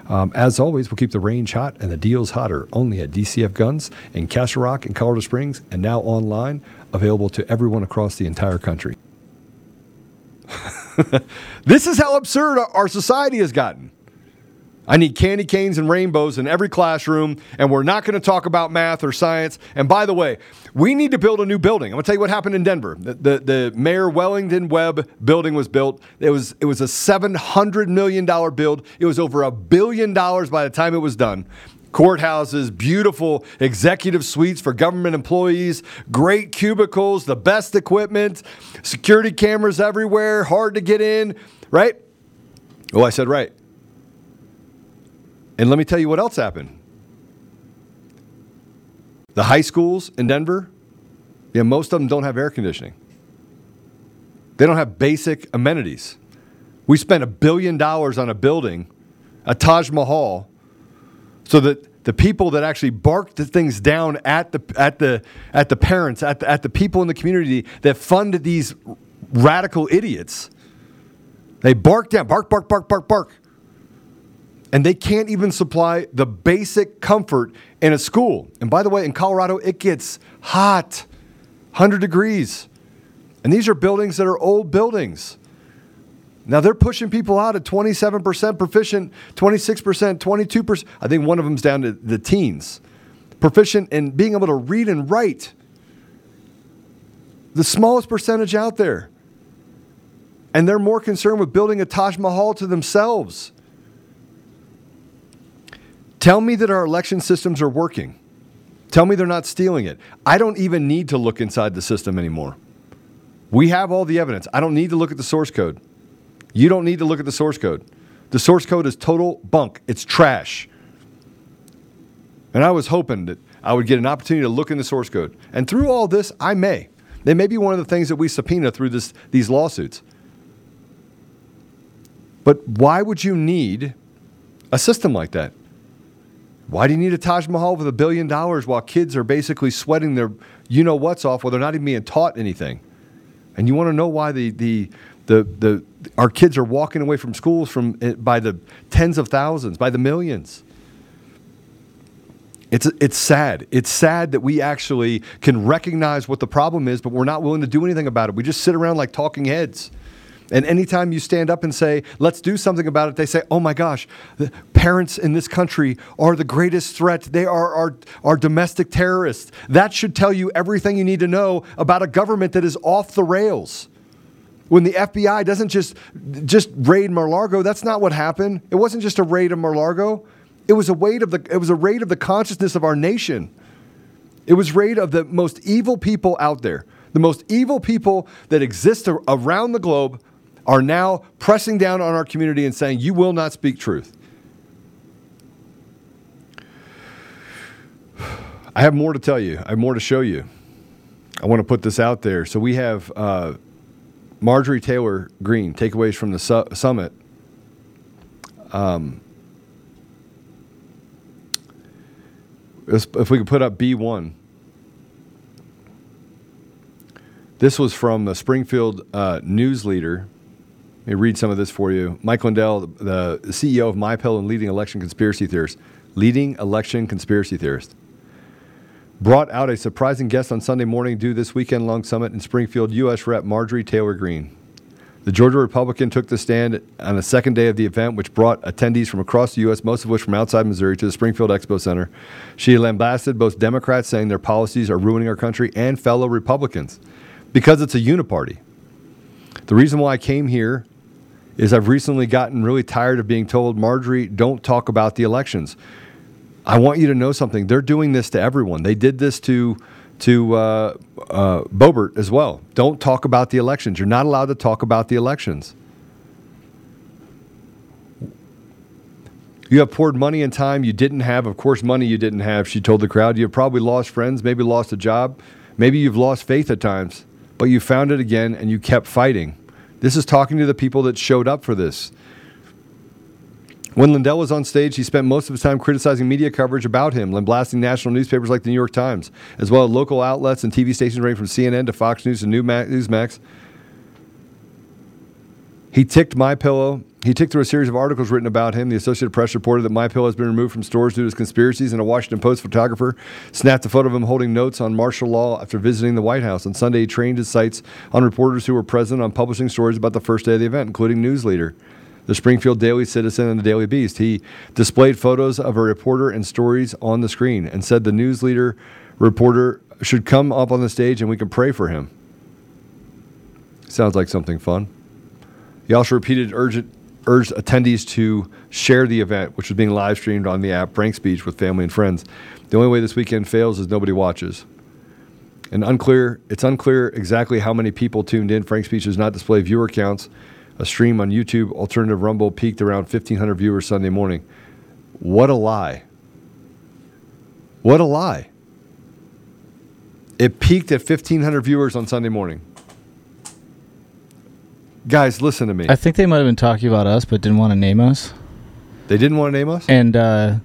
[SPEAKER 4] Um, as always, we'll keep the range hot and the deals hotter only at DCF Guns in Castle Rock and Colorado Springs and now online, available to everyone across the entire country. this is how absurd our society has gotten. I need candy canes and rainbows in every classroom, and we're not going to talk about math or science. And by the way, we need to build a new building. I'm going to tell you what happened in Denver. The, the, the Mayor Wellington Webb building was built. It was, it was a $700 million build. It was over a billion dollars by the time it was done courthouses, beautiful executive suites for government employees, great cubicles, the best equipment, security cameras everywhere, hard to get in, right? Oh, I said right. And let me tell you what else happened. The high schools in Denver, yeah, most of them don't have air conditioning. They don't have basic amenities. We spent a billion dollars on a building, a Taj Mahal, so that the people that actually barked the things down at the at the at the parents, at the, at the people in the community that funded these radical idiots, they bark down, bark, bark, bark, bark, bark and they can't even supply the basic comfort in a school. And by the way, in Colorado, it gets hot 100 degrees. And these are buildings that are old buildings. Now they're pushing people out at 27% proficient, 26%, 22%. I think one of them's down to the teens. Proficient in being able to read and write. The smallest percentage out there. And they're more concerned with building a Taj Mahal to themselves Tell me that our election systems are working. Tell me they're not stealing it. I don't even need to look inside the system anymore. We have all the evidence. I don't need to look at the source code. You don't need to look at the source code. The source code is total bunk, it's trash. And I was hoping that I would get an opportunity to look in the source code. And through all this, I may. They may be one of the things that we subpoena through this, these lawsuits. But why would you need a system like that? Why do you need a Taj Mahal with a billion dollars while kids are basically sweating their you know what's off while they're not even being taught anything? And you want to know why the, the, the, the, our kids are walking away from schools from, eh, by the tens of thousands, by the millions. It's, it's sad. It's sad that we actually can recognize what the problem is, but we're not willing to do anything about it. We just sit around like talking heads. And anytime you stand up and say, let's do something about it, they say, oh my gosh, the parents in this country are the greatest threat. They are our, our domestic terrorists. That should tell you everything you need to know about a government that is off the rails. When the FBI doesn't just, just raid Mar-Largo, that's not what happened. It wasn't just a raid of Mar-Largo. It was a raid of the, it was a raid of the consciousness of our nation. It was raid of the most evil people out there, the most evil people that exist around the globe are now pressing down on our community and saying, You will not speak truth. I have more to tell you, I have more to show you. I want to put this out there. So we have uh, Marjorie Taylor Greene, takeaways from the su- summit. Um, if if we could put up B1. This was from the Springfield uh, News Leader. Let me read some of this for you. Mike Lindell, the CEO of MyPillow and leading election conspiracy theorist, leading election conspiracy theorist, brought out a surprising guest on Sunday morning due this weekend long summit in Springfield, U.S. Rep. Marjorie Taylor Greene. The Georgia Republican took the stand on the second day of the event, which brought attendees from across the U.S., most of which from outside Missouri, to the Springfield Expo Center. She lambasted both Democrats, saying their policies are ruining our country, and fellow Republicans because it's a uniparty. The reason why I came here is I've recently gotten really tired of being told, Marjorie, don't talk about the elections. I want you to know something. They're doing this to everyone. They did this to to uh, uh, Boebert as well. Don't talk about the elections. You're not allowed to talk about the elections. You have poured money and time you didn't have. Of course, money you didn't have, she told the crowd. You've probably lost friends, maybe lost a job, maybe you've lost faith at times, but you found it again and you kept fighting. This is talking to the people that showed up for this. When Lindell was on stage, he spent most of his time criticizing media coverage about him, and blasting national newspapers like the New York Times, as well as local outlets and TV stations ranging from CNN to Fox News to Newsmax. He ticked My Pillow. He ticked through a series of articles written about him. The Associated Press reported that My Pillow has been removed from stores due to his conspiracies, and a Washington Post photographer snapped a photo of him holding notes on martial law after visiting the White House. On Sunday, he trained his sights on reporters who were present on publishing stories about the first day of the event, including News Leader the Springfield Daily Citizen, and the Daily Beast. He displayed photos of a reporter and stories on the screen and said the news leader reporter should come up on the stage and we can pray for him. Sounds like something fun. He also repeated urgent, urged attendees to share the event, which was being live streamed on the app Frank Speech with family and friends. The only way this weekend fails is nobody watches. And unclear, it's unclear exactly how many people tuned in. Frank Speech does not display viewer counts a stream on YouTube, Alternative Rumble, peaked around 1,500 viewers Sunday morning. What a lie. What a lie. It peaked at 1,500 viewers on Sunday morning. Guys, listen to me.
[SPEAKER 1] I think they might have been talking about us, but didn't want to name us.
[SPEAKER 4] They didn't want to name us?
[SPEAKER 1] And, uh,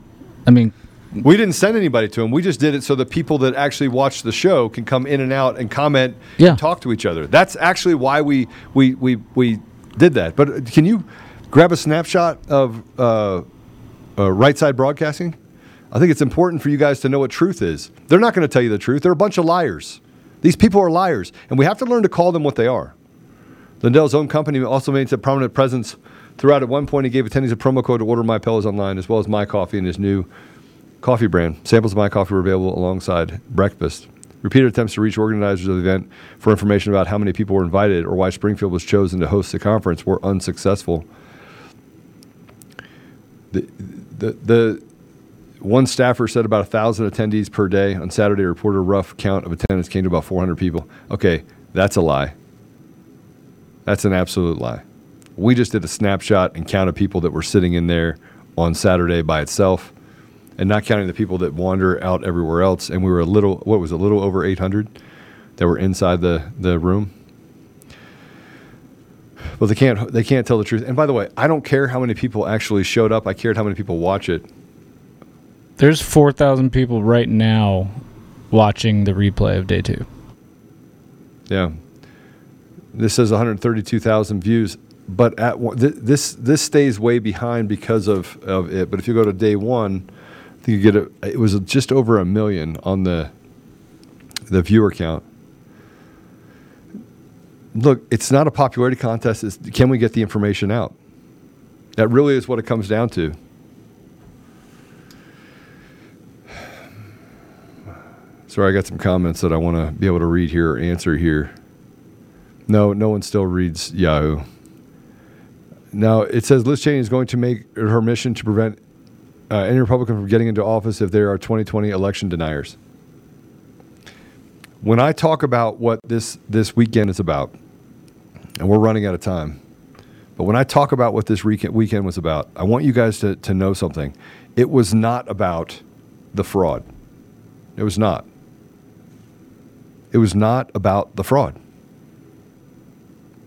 [SPEAKER 1] I mean,
[SPEAKER 4] we didn't send anybody to them. We just did it so the people that actually watch the show can come in and out and comment
[SPEAKER 1] yeah.
[SPEAKER 4] and talk to each other. That's actually why we we we we did that. But can you grab a snapshot of uh, uh, right side broadcasting? I think it's important for you guys to know what truth is. They're not going to tell you the truth. They're a bunch of liars. These people are liars, and we have to learn to call them what they are. Lindell's own company also made a prominent presence throughout. At one point, he gave attendees a promo code to order My Pillows online, as well as My Coffee and his new coffee brand. Samples of My Coffee were available alongside breakfast. Repeated attempts to reach organizers of the event for information about how many people were invited or why Springfield was chosen to host the conference were unsuccessful. The, the, the one staffer said about a thousand attendees per day. On Saturday, a reported rough count of attendance came to about 400 people. Okay, that's a lie. That's an absolute lie. We just did a snapshot and counted people that were sitting in there on Saturday by itself and not counting the people that wander out everywhere else. And we were a little, what was a little over 800 that were inside the, the room. Well, they can't, they can't tell the truth. And by the way, I don't care how many people actually showed up. I cared how many people watch it.
[SPEAKER 1] There's 4,000 people right now watching the replay of day two.
[SPEAKER 4] Yeah. This says 132,000 views, but at th- this this stays way behind because of, of it. But if you go to day one, think you get a, it was just over a million on the the viewer count. Look, it's not a popularity contest. It's can we get the information out? That really is what it comes down to. Sorry, I got some comments that I want to be able to read here or answer here. No, no one still reads Yahoo. Now, it says Liz Cheney is going to make her mission to prevent uh, any Republican from getting into office if there are 2020 election deniers. When I talk about what this, this weekend is about, and we're running out of time, but when I talk about what this weekend, weekend was about, I want you guys to, to know something. It was not about the fraud. It was not. It was not about the fraud.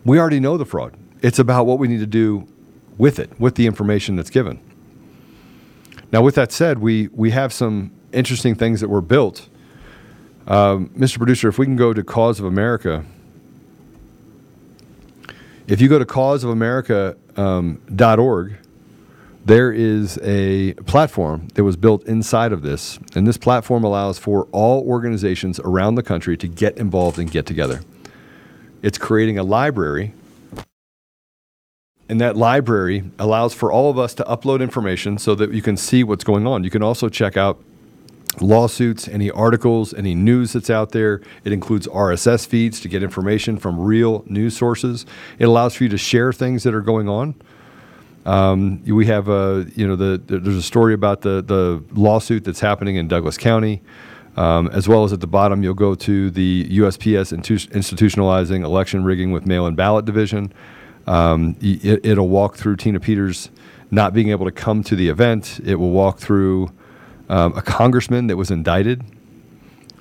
[SPEAKER 4] We already know the fraud. It's about what we need to do with it, with the information that's given. Now, with that said, we, we have some interesting things that were built. Um, Mr. Producer, if we can go to Cause of America, if you go to causeofamerica.org, um, there is a platform that was built inside of this, and this platform allows for all organizations around the country to get involved and get together. It's creating a library and that library allows for all of us to upload information so that you can see what's going on. You can also check out lawsuits, any articles, any news that's out there. It includes RSS feeds to get information from real news sources. It allows for you to share things that are going on. Um, we have a, you know, the, the, there's a story about the the lawsuit that's happening in Douglas County, um, as well as at the bottom you'll go to the USPS institutionalizing election rigging with mail-in ballot division. Um, it, it'll walk through Tina Peters not being able to come to the event. It will walk through um, a congressman that was indicted.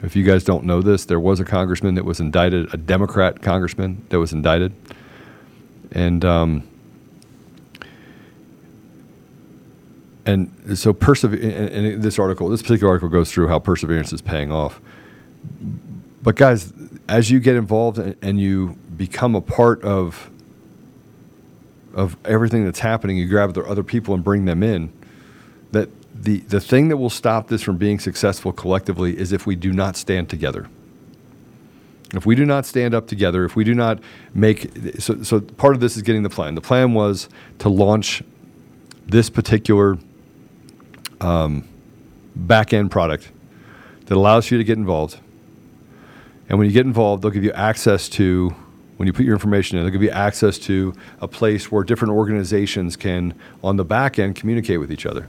[SPEAKER 4] If you guys don't know this, there was a congressman that was indicted, a Democrat congressman that was indicted. And um, and so perseverance. And, and this article, this particular article, goes through how perseverance is paying off. But guys, as you get involved and, and you become a part of of everything that's happening, you grab the other people and bring them in. That the the thing that will stop this from being successful collectively is if we do not stand together. If we do not stand up together, if we do not make so, so part of this is getting the plan. The plan was to launch this particular um, back end product that allows you to get involved. And when you get involved, they'll give you access to when you put your information in, they'll give you access to a place where different organizations can, on the back end, communicate with each other.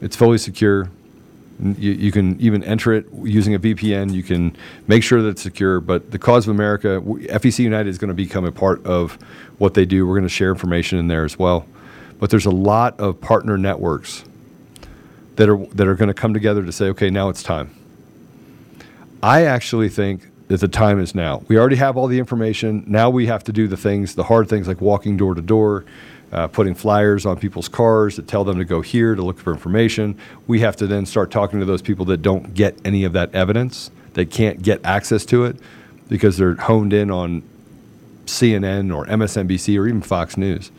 [SPEAKER 4] It's fully secure. You, you, can even enter it using a VPN. You can make sure that it's secure. But the Cause of America, FEC United is going to become a part of what they do. We're going to share information in there as well. But there's a lot of partner networks that are that are going to come together to say, okay, now it's time. I actually think that the time is now. We already have all the information. Now we have to do the things, the hard things like walking door to door, uh, putting flyers on people's cars that tell them to go here to look for information. We have to then start talking to those people that don't get any of that evidence, that can't get access to it because they're honed in on CNN or MSNBC or even Fox News.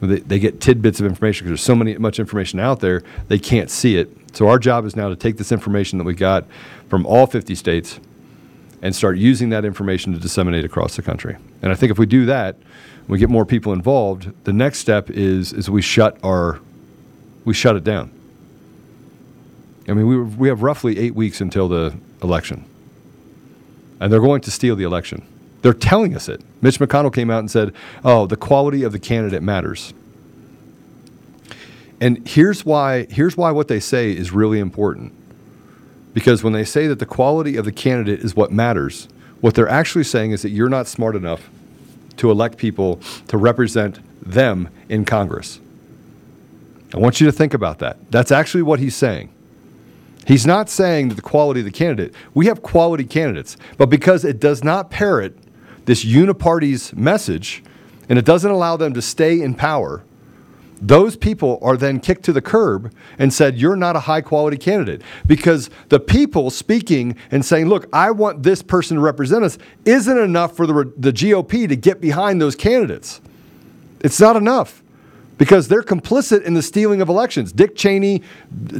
[SPEAKER 4] They, they get tidbits of information because there's so many much information out there they can't see it. So our job is now to take this information that we got from all 50 states and start using that information to disseminate across the country. And I think if we do that, we get more people involved. The next step is is we shut our we shut it down. I mean, we we have roughly eight weeks until the election, and they're going to steal the election. They're telling us it. Mitch McConnell came out and said, "Oh, the quality of the candidate matters." And here's why here's why what they say is really important. Because when they say that the quality of the candidate is what matters, what they're actually saying is that you're not smart enough to elect people to represent them in Congress. I want you to think about that. That's actually what he's saying. He's not saying that the quality of the candidate, we have quality candidates, but because it does not parrot this uniparty's message and it doesn't allow them to stay in power, those people are then kicked to the curb and said, You're not a high quality candidate. Because the people speaking and saying, Look, I want this person to represent us, isn't enough for the, the GOP to get behind those candidates. It's not enough because they're complicit in the stealing of elections. Dick Cheney,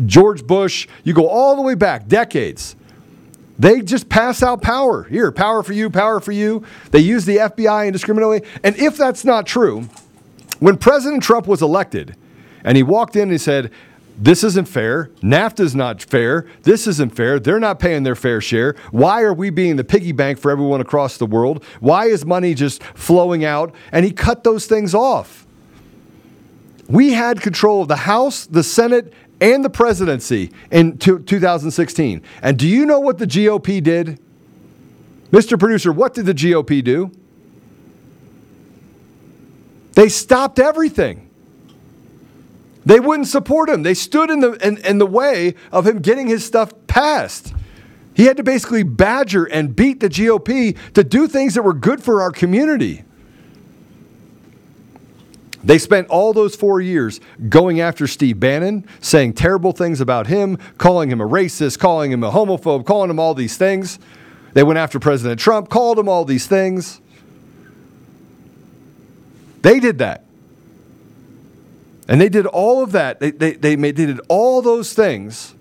[SPEAKER 4] George Bush, you go all the way back, decades. They just pass out power. Here, power for you, power for you. They use the FBI indiscriminately. And if that's not true, when President Trump was elected and he walked in and he said, this isn't fair. NAFTA's not fair. This isn't fair. They're not paying their fair share. Why are we being the piggy bank for everyone across the world? Why is money just flowing out? And he cut those things off. We had control of the House, the Senate, and the presidency in 2016. And do you know what the GOP did? Mr. Producer, what did the GOP do? They stopped everything. They wouldn't support him. They stood in the, in, in the way of him getting his stuff passed. He He had to basically badger and beat the GOP to do things that were good for our community. They spent all those four years going after Steve Bannon, saying terrible things about him, calling him a racist, calling him a homophobe, calling him all these things. They went after President Trump, called him all these things. They did that. And they did all of that. They, they, they, made, they did all those things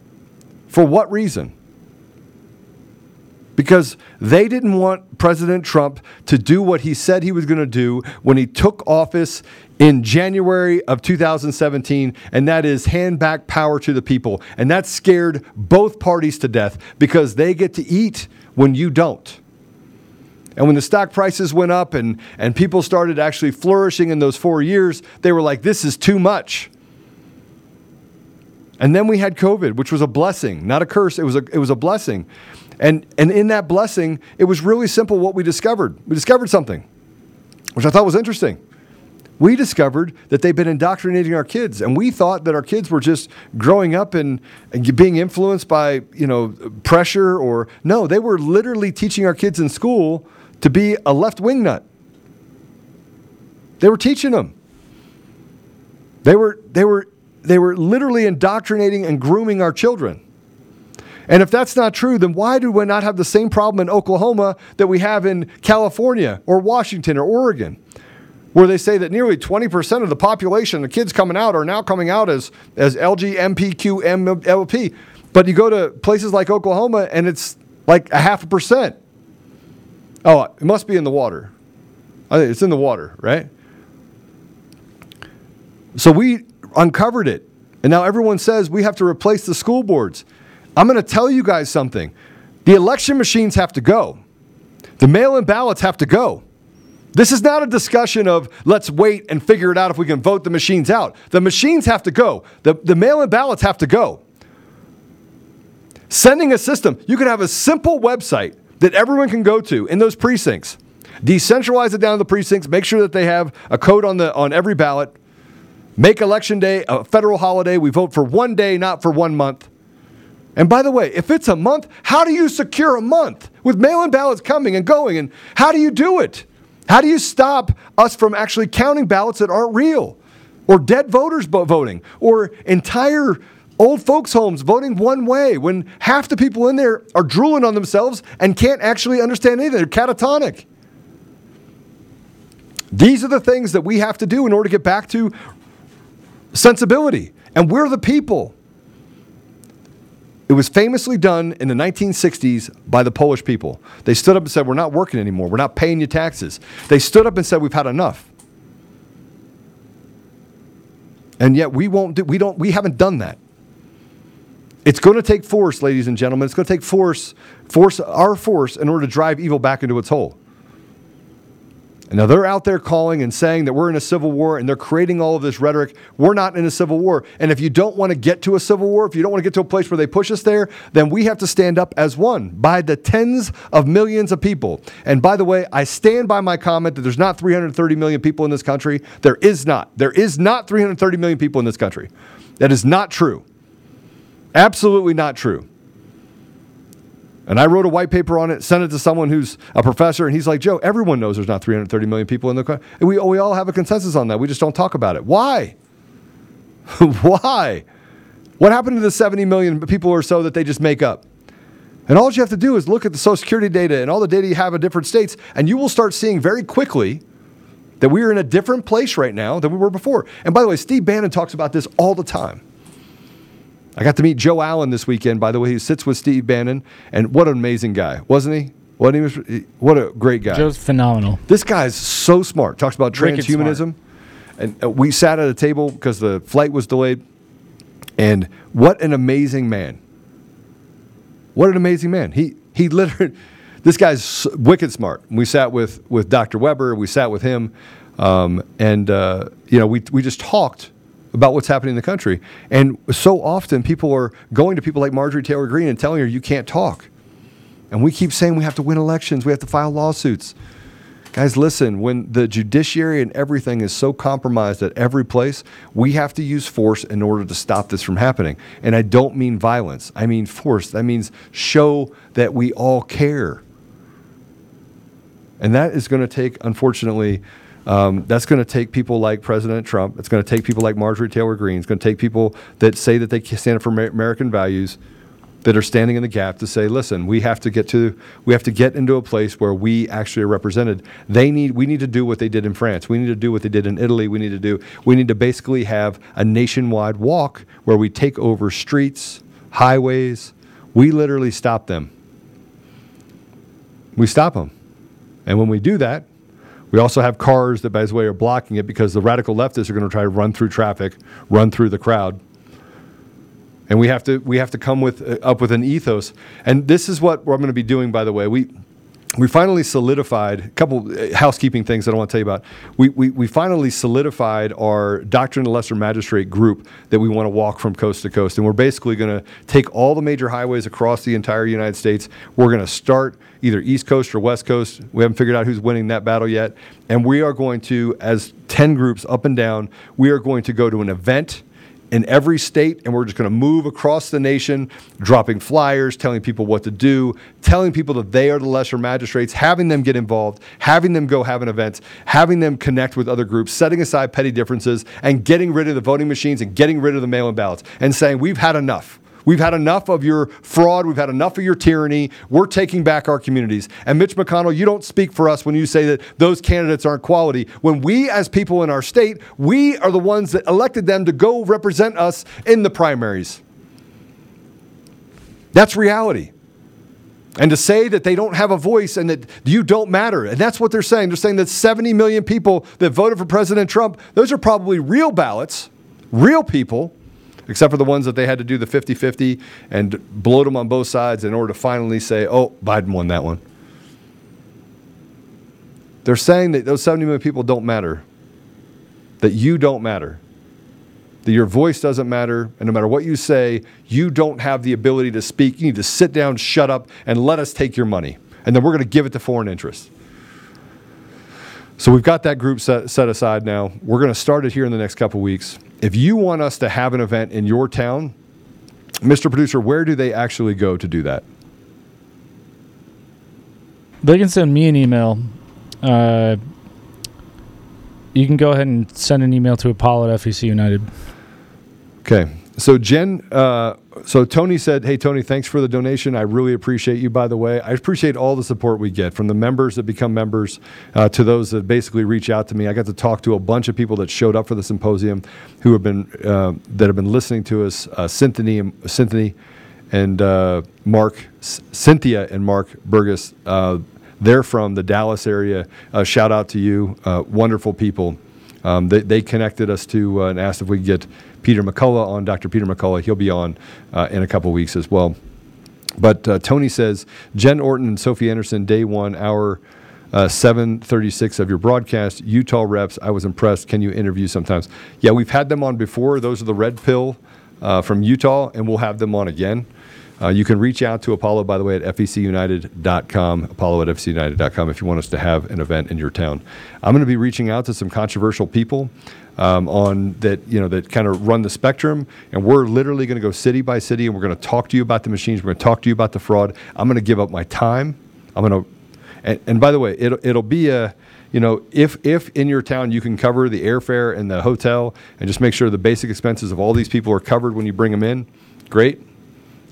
[SPEAKER 4] for what reason? Because they didn't want President Trump to do what he said he was going to do when he took office in January of 2017, and that is hand back power to the people. And that scared both parties to death because they get to eat when you don't. And when the stock prices went up and, and people started actually flourishing in those four years, they were like, this is too much. And then we had COVID, which was a blessing, not a curse. It was a, it was a blessing. And, and in that blessing, it was really simple what we discovered. We discovered something, which I thought was interesting. We discovered that they've been indoctrinating our kids, and we thought that our kids were just growing up and, and being influenced by, you know, pressure or no, they were literally teaching our kids in school to be a left wing nut. They were teaching them. They were, they, were, they were literally indoctrinating and grooming our children. And if that's not true, then why do we not have the same problem in Oklahoma that we have in California or Washington or Oregon? Where they say that nearly 20% of the population, the kids coming out, are now coming out as, as LGMPQMLP. But you go to places like Oklahoma and it's like a half a percent. Oh, it must be in the water. It's in the water, right? So we uncovered it. And now everyone says we have to replace the school boards. I'm going to tell you guys something. The election machines have to go. The mail in ballots have to go. This is not a discussion of let's wait and figure it out if we can vote the machines out. The machines have to go. The, the mail in ballots have to go. Sending a system, you can have a simple website that everyone can go to in those precincts. Decentralize it down to the precincts. Make sure that they have a code on the on every ballot. Make election day a federal holiday. We vote for one day, not for one month. And by the way, if it's a month, how do you secure a month with mail-in ballots coming and going? And how do you do it? How do you stop us from actually counting ballots that aren't real, or dead voters voting, or entire old folks' homes voting one way when half the people in there are drooling on themselves and can't actually understand anything. They're catatonic. These are the things that we have to do in order to get back to sensibility. And we're the people. It was famously done in the 1960s by the Polish people. They stood up and said, We're not working anymore. We're not paying you taxes. They stood up and said, We've had enough. And yet we won't do, we don't we haven't done that. It's going to take force, ladies and gentlemen. It's going to take force, force our force in order to drive evil back into its hole. Now they're out there calling and saying that we're in a civil war and they're creating all of this rhetoric. We're not in a civil war. And if you don't want to get to a civil war, if you don't want to get to a place where they push us there, then we have to stand up as one by the tens of millions of people. And by the way, I stand by my comment that there's not 330 million people in this country. There is not. There is not 330 million people in this country. That is not true. Absolutely not true. And I wrote a white paper on it, sent it to someone who's a professor, and he's like, Joe, everyone knows there's not 330 million people in the country. We, we all have a consensus on that. We just don't talk about it. Why? Why? What happened to the 70 million people or so that they just make up? And all you have to do is look at the Social Security data and all the data you have in different states, and you will start seeing very quickly that we are in a different place right now than we were before. And by the way, Steve Bannon talks about this all the time. I got to meet Joe Allen this weekend, by the way. He sits with Steve Bannon, and what an amazing guy, wasn't he? What he was, what a great guy.
[SPEAKER 1] Joe's phenomenal.
[SPEAKER 4] This guy's so smart. Talks about transhumanism, and uh, we sat at a table because the flight was delayed. And what an amazing man! What an amazing man. He he literally, this guy's wicked smart. We sat with with Dr. Weber. We sat with him, um, and uh, you know we we just talked about what's happening in the country. And so often people are going to people like Marjorie Taylor Greene and telling her you can't talk. And we keep saying we have to win elections, we have to file lawsuits. Guys, listen, when the judiciary and everything is so compromised at every place, we have to use force in order to stop this from happening. And I don't mean violence, I mean force. That means show that we all care. And that is going to take, unfortunately, um, that's going to take people like President Trump. It's going to take people like Marjorie Taylor Greene. It's going to take people that say that they stand up for American values, that are standing in the gap to say, listen, we have to get to, we have to get into a place where we actually are represented. They need, we need to do what they did in France. We need to do what they did in Italy. We need to do, we need to basically have a nationwide walk where we take over streets, highways. We literally stop them. We stop them. And when we do that, we also have cars that, by the way, are blocking it because the radical leftists are going to try to run through traffic, run through the crowd. And we have to we have to come with uh, up with an ethos. And this is what I'm going to be doing. By the way, we we finally solidified a couple uh, housekeeping things that I want to tell you about. We, we, we finally solidified our Doctrine of Lesser Magistrate group that we want to walk from coast to coast. And we're basically going to take all the major highways across the entire United States. We're going to start either East Coast or West Coast. We haven't figured out who's winning that battle yet. And we are going to, as 10 groups up and down, we are going to go to an event in every state, and we're just going to move across the nation, dropping flyers, telling people what to do, telling people that they are the lesser magistrates, having them get involved, having them go have an event, having them connect with other groups, setting aside petty differences, and getting rid of the voting machines and getting rid of the mail in ballots, and saying, We've had enough. We've had enough of your fraud. We've had enough of your tyranny. We're taking back our communities. And Mitch McConnell, you don't speak for us when you say that those candidates aren't quality. When we, as people in our state, we are the ones that elected them to go represent us in the primaries. That's reality. And to say that they don't have a voice and that you don't matter. And that's what they're saying. They're saying that 70 million people that voted for President Trump, those are probably real ballots, real people except for the ones that they had to do the 50 50 and bloat them on both sides in order to finally say, oh, Biden won that one. They're saying that those 70 million people don't matter, that you don't matter, that your voice doesn't matter, and no matter what you say, you don't have the ability to speak. You need to sit down, shut up, and let us take your money. And then we're going to give it to foreign interests. So we've got that group set, set aside now. We're going to start it here in the next couple weeks if you want us to have an event in your town, Mr. Producer, where do they actually go to do that?
[SPEAKER 1] They can send me an email. Uh, you can go ahead and send an email to Apollo at FEC United.
[SPEAKER 4] Okay. So Jen, uh, so Tony said, "Hey Tony, thanks for the donation. I really appreciate you. By the way, I appreciate all the support we get from the members that become members uh, to those that basically reach out to me. I got to talk to a bunch of people that showed up for the symposium, who have been uh, that have been listening to us. Uh, Cynthia, Cynthia, and uh, Mark, Cynthia and Mark Burgess. Uh, they're from the Dallas area. Uh, shout out to you, wonderful people. Um, they, they, connected us to and asked if we could get." Peter McCullough on Dr. Peter McCullough. He'll be on uh, in a couple weeks as well. But uh, Tony says Jen Orton and Sophie Anderson, day one, hour uh, 736 of your broadcast. Utah reps, I was impressed. Can you interview sometimes? Yeah, we've had them on before. Those are the red pill uh, from Utah, and we'll have them on again. Uh, you can reach out to Apollo, by the way, at fecunited.com, apollo at fecunited.com, if you want us to have an event in your town. I'm going to be reaching out to some controversial people um, on that you know that kind of run the spectrum, and we're literally going to go city by city, and we're going to talk to you about the machines. We're going to talk to you about the fraud. I'm going to give up my time. I'm going to, and, and by the way, it'll it'll be a you know, if if in your town you can cover the airfare and the hotel and just make sure the basic expenses of all these people are covered when you bring them in, great.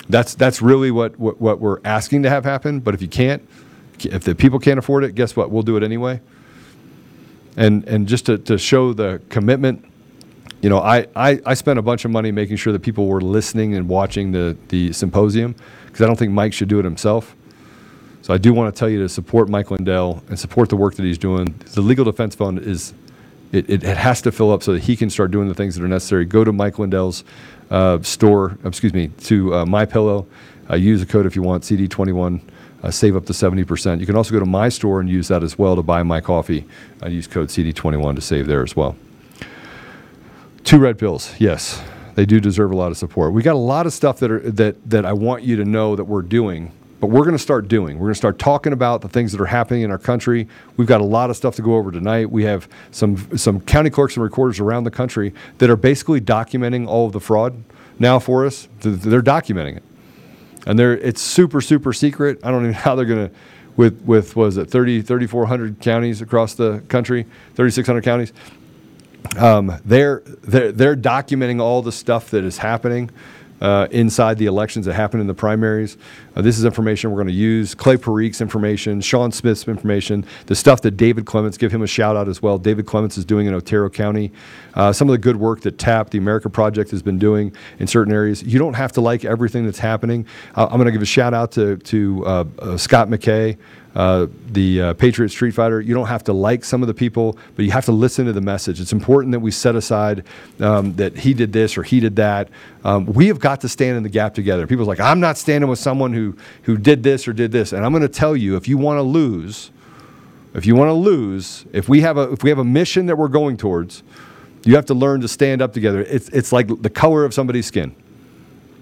[SPEAKER 4] That's that's really what, what, what we're asking to have happen. But if you can't, if the people can't afford it, guess what? We'll do it anyway and and just to, to show the commitment you know I, I, I spent a bunch of money making sure that people were listening and watching the, the symposium because i don't think mike should do it himself. So i do want to tell you to support mike lindell and support the work that he's doing. The legal defense fund is it, it, it has to fill up so that he can start doing the things that are necessary. Go to mike lindell's uh, store excuse me to uh, my pillow. Uh, use a code if you want cd21 uh, save up to 70%. You can also go to my store and use that as well to buy my coffee. I use code CD21 to save there as well. Two red pills, yes, they do deserve a lot of support. We got a lot of stuff that are that that I want you to know that we're doing but we're going to start doing. We're going to start talking about the things that are happening in our country. We've got a lot of stuff to go over tonight. We have some some county clerks and recorders around the country that are basically documenting all of the fraud now for us. They're documenting it, and they're it's super super secret. I don't even know how they're to with with was it 30 3400 counties across the country, 3600 counties. Um, they're, they're, they're documenting all the stuff that is happening uh, inside the elections that happened in the primaries. Uh, this is information we're going to use. Clay Parikh's information, Shawn Smith's information, the stuff that David Clements, give him a shout out as well. David Clements is doing in Otero County. Uh, some of the good work that TAP, the America Project, has been doing in certain areas. You don't have to like everything that's happening. Uh, I'm going to give a shout out to, to uh, uh, Scott McKay uh, the uh, Patriot Street Fighter. You don't have to like some of the people, but you have to listen to the message. It's important that we set aside um, that he did this or he did that. Um, we have got to stand in the gap together. People's like, I'm not standing with someone who who did this or did this, and I'm going to tell you, if you want to lose, if you want to lose, if we have a if we have a mission that we're going towards, you have to learn to stand up together. It's it's like the color of somebody's skin.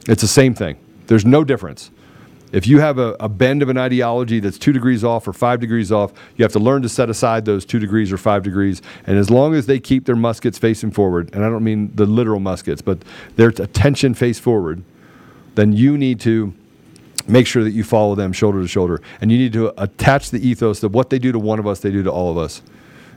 [SPEAKER 4] It's the same thing. There's no difference. If you have a, a, bend of an ideology that's two degrees off or five degrees off, you have to learn to set aside those two degrees or five degrees. And as long as they keep their muskets facing forward, and I don't mean the literal muskets, but their attention face forward, then you need to make sure that you follow them shoulder to shoulder. And you need to attach the ethos that what they do to one of us, they do to all of us.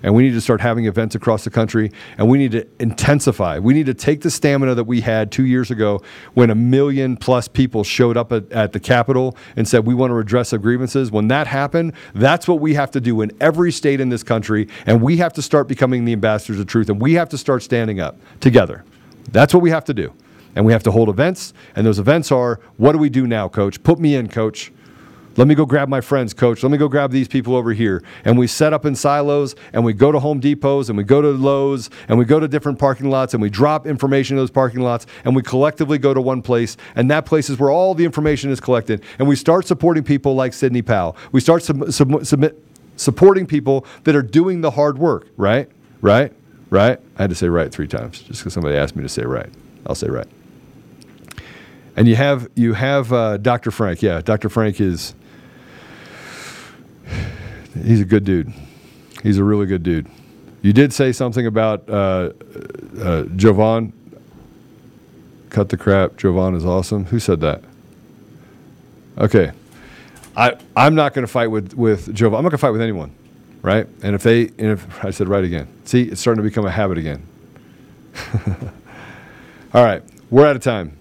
[SPEAKER 4] And we need to start having events across the country and we need to intensify. We need to take the stamina that we had two years ago when a million plus people showed up at, at the capitol and said we want to redress our grievances. When that happened that's what we have to do in every state in this country and we have to start becoming the ambassadors of truth and we have to start standing up together. That's what we have to do and we have to hold events and those events are what do we do now coach put me in coach let me go grab my friends, coach. Let me go grab these people over here. And we set up in silos and we go to Home Depots and we go to Lowe's and we go to different parking lots and we drop information in those parking lots and we collectively go to one place. And that place is where all the information is collected. And we start supporting people like Sidney Powell. We start sub- sub- supporting people that are doing the hard work, right? Right? Right? I had to say right three times just because somebody asked me to say right. I'll say right. And you have you have uh, Dr. Frank. Yeah, Dr. Frank is he's a good dude. He's a really good dude. You did say something about uh, uh, Jovan. Cut the crap. Jovan is awesome. Who said that? Okay. I, I'm not going to fight with, with Jovan. I'm not going to fight with anyone, right? And if they, and if I said right again. See, it's starting to become a habit again. All right. We're out of time.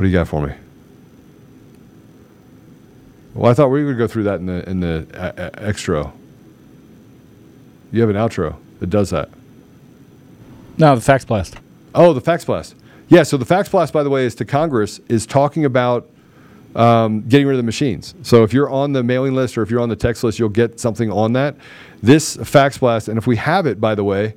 [SPEAKER 4] What do you got for me? Well, I thought we would go through that in the in the uh, uh, extra. You have an outro that does that.
[SPEAKER 1] No, the fax blast.
[SPEAKER 4] Oh, the fax blast. Yeah. So the fax blast, by the way, is to Congress is talking about um, getting rid of the machines. So if you're on the mailing list or if you're on the text list, you'll get something on that. This fax blast, and if we have it, by the way,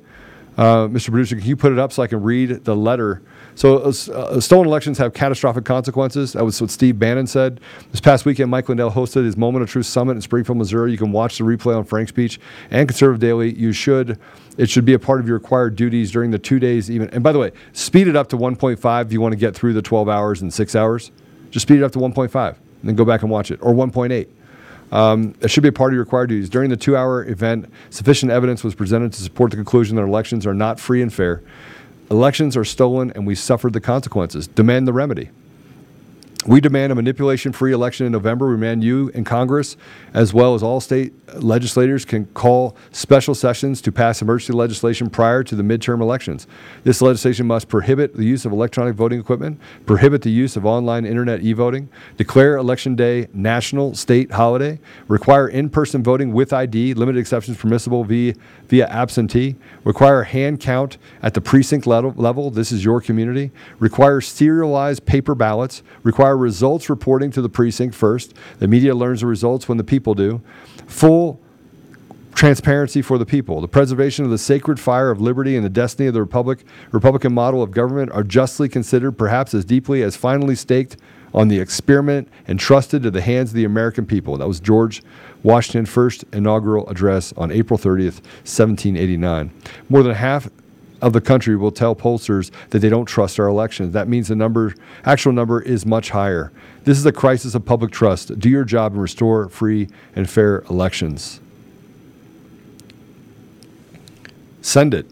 [SPEAKER 4] uh, Mr. Producer, can you put it up so I can read the letter so uh, uh, stolen elections have catastrophic consequences. That was what Steve Bannon said. This past weekend, Mike Lindell hosted his Moment of Truth Summit in Springfield, Missouri. You can watch the replay on Frank's Speech and Conservative Daily. You should. It should be a part of your required duties during the two days. Even and by the way, speed it up to 1.5 if you want to get through the 12 hours and six hours. Just speed it up to 1.5 and then go back and watch it, or 1.8. Um, it should be a part of your required duties. During the two hour event, sufficient evidence was presented to support the conclusion that elections are not free and fair. Elections are stolen and we suffered the consequences. Demand the remedy. We demand a manipulation free election in November. We demand you in Congress, as well as all state legislators, can call special sessions to pass emergency legislation prior to the midterm elections. This legislation must prohibit the use of electronic voting equipment, prohibit the use of online internet e voting, declare Election Day national state holiday, require in person voting with ID, limited exceptions permissible via, via absentee, require hand count at the precinct level, level. This is your community, require serialized paper ballots, require require results reporting to the precinct first. The media learns the results when the people do. Full transparency for the people. The preservation of the sacred fire of liberty and the destiny of the Republic, Republican model of government are justly considered, perhaps as deeply as finally staked on the experiment entrusted to the hands of the American people. That was George Washington's first inaugural address on April 30th, 1789. More than half of the country will tell pollsters that they don't trust our elections. That means the number, actual number is much higher. This is a crisis of public trust. Do your job and restore free and fair elections. Send it.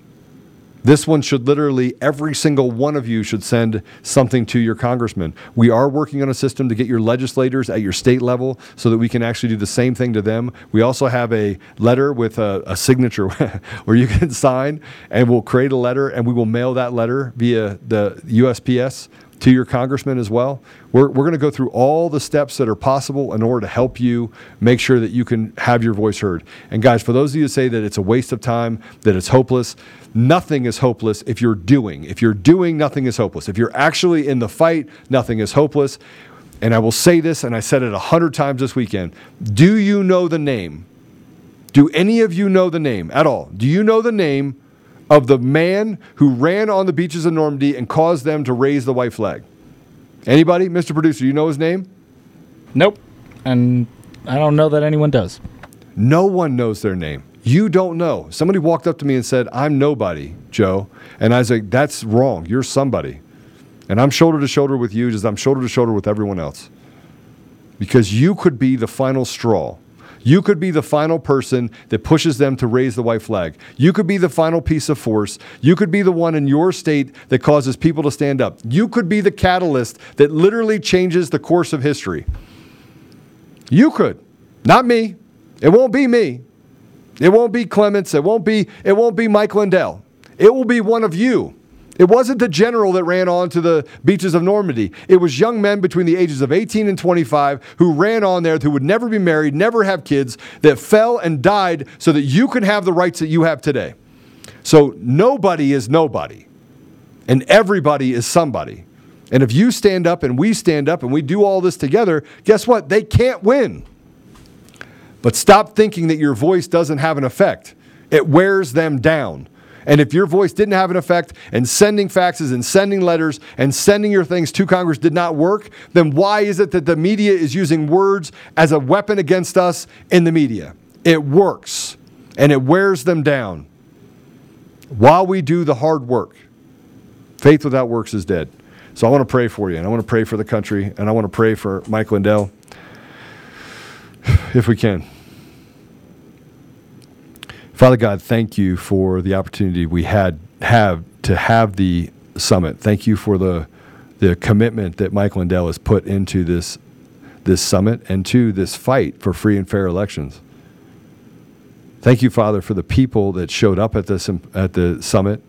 [SPEAKER 4] This one should literally, every single one of you should send something to your congressman. We are working on a system to get your legislators at your state level so that we can actually do the same thing to them. We also have a letter with a, a signature where you can sign, and we'll create a letter and we will mail that letter via the USPS to your congressman as well. We're, we're going to go through all the steps that are possible in order to help you make sure that you can have your voice heard. And guys, for those of you who say that it's a waste of time, that it's hopeless, nothing is hopeless if you're doing. If you're doing, nothing is hopeless. If you're actually in the fight, nothing is hopeless. And I will say this, and I said it a hundred times this weekend. Do you know the name? Do any of you know the name at all? Do you know the name of the man who ran on the beaches of Normandy and caused them to raise the white flag? Anybody? Mr. Producer, you know his name?
[SPEAKER 1] Nope. And I don't know that anyone does.
[SPEAKER 4] No one knows their name. You don't know. Somebody walked up to me and said, I'm nobody, Joe. And I was like, that's wrong. You're somebody. And I'm shoulder to shoulder with you, just I'm shoulder to shoulder with everyone else. Because you could be the final straw. You could be the final person that pushes them to raise the white flag. You could be the final piece of force. You could be the one in your state that causes people to stand up. You could be the catalyst that literally changes the course of history. You could. Not me. It won't be me. It won't be Clements. It won't be it won't be Mike Lindell. It will be one of you. It wasn't the general that ran on to the beaches of Normandy. It was young men between the ages of 18 and 25 who ran on there, who would never be married, never have kids, that fell and died so that you can have the rights that you have today. So nobody is nobody, and everybody is somebody. And if you stand up and we stand up and we do all this together, guess what? They can't win. But stop thinking that your voice doesn't have an effect. It wears them down. And if your voice didn't have an effect and sending faxes and sending letters and sending your things to Congress did not work, then why is it that the media is using words as a weapon against us in the media? It works and it wears them down while we do the hard work. Faith without works is dead. So I want to pray for you and I want to pray for the country and I want to pray for Mike Lindell if we can. Father God, thank you for the opportunity we had have to have the summit. Thank you for the the commitment that Mike Lindell has put into this this summit and to this fight for free and fair elections. Thank you, Father, for the people that showed up at the at the summit.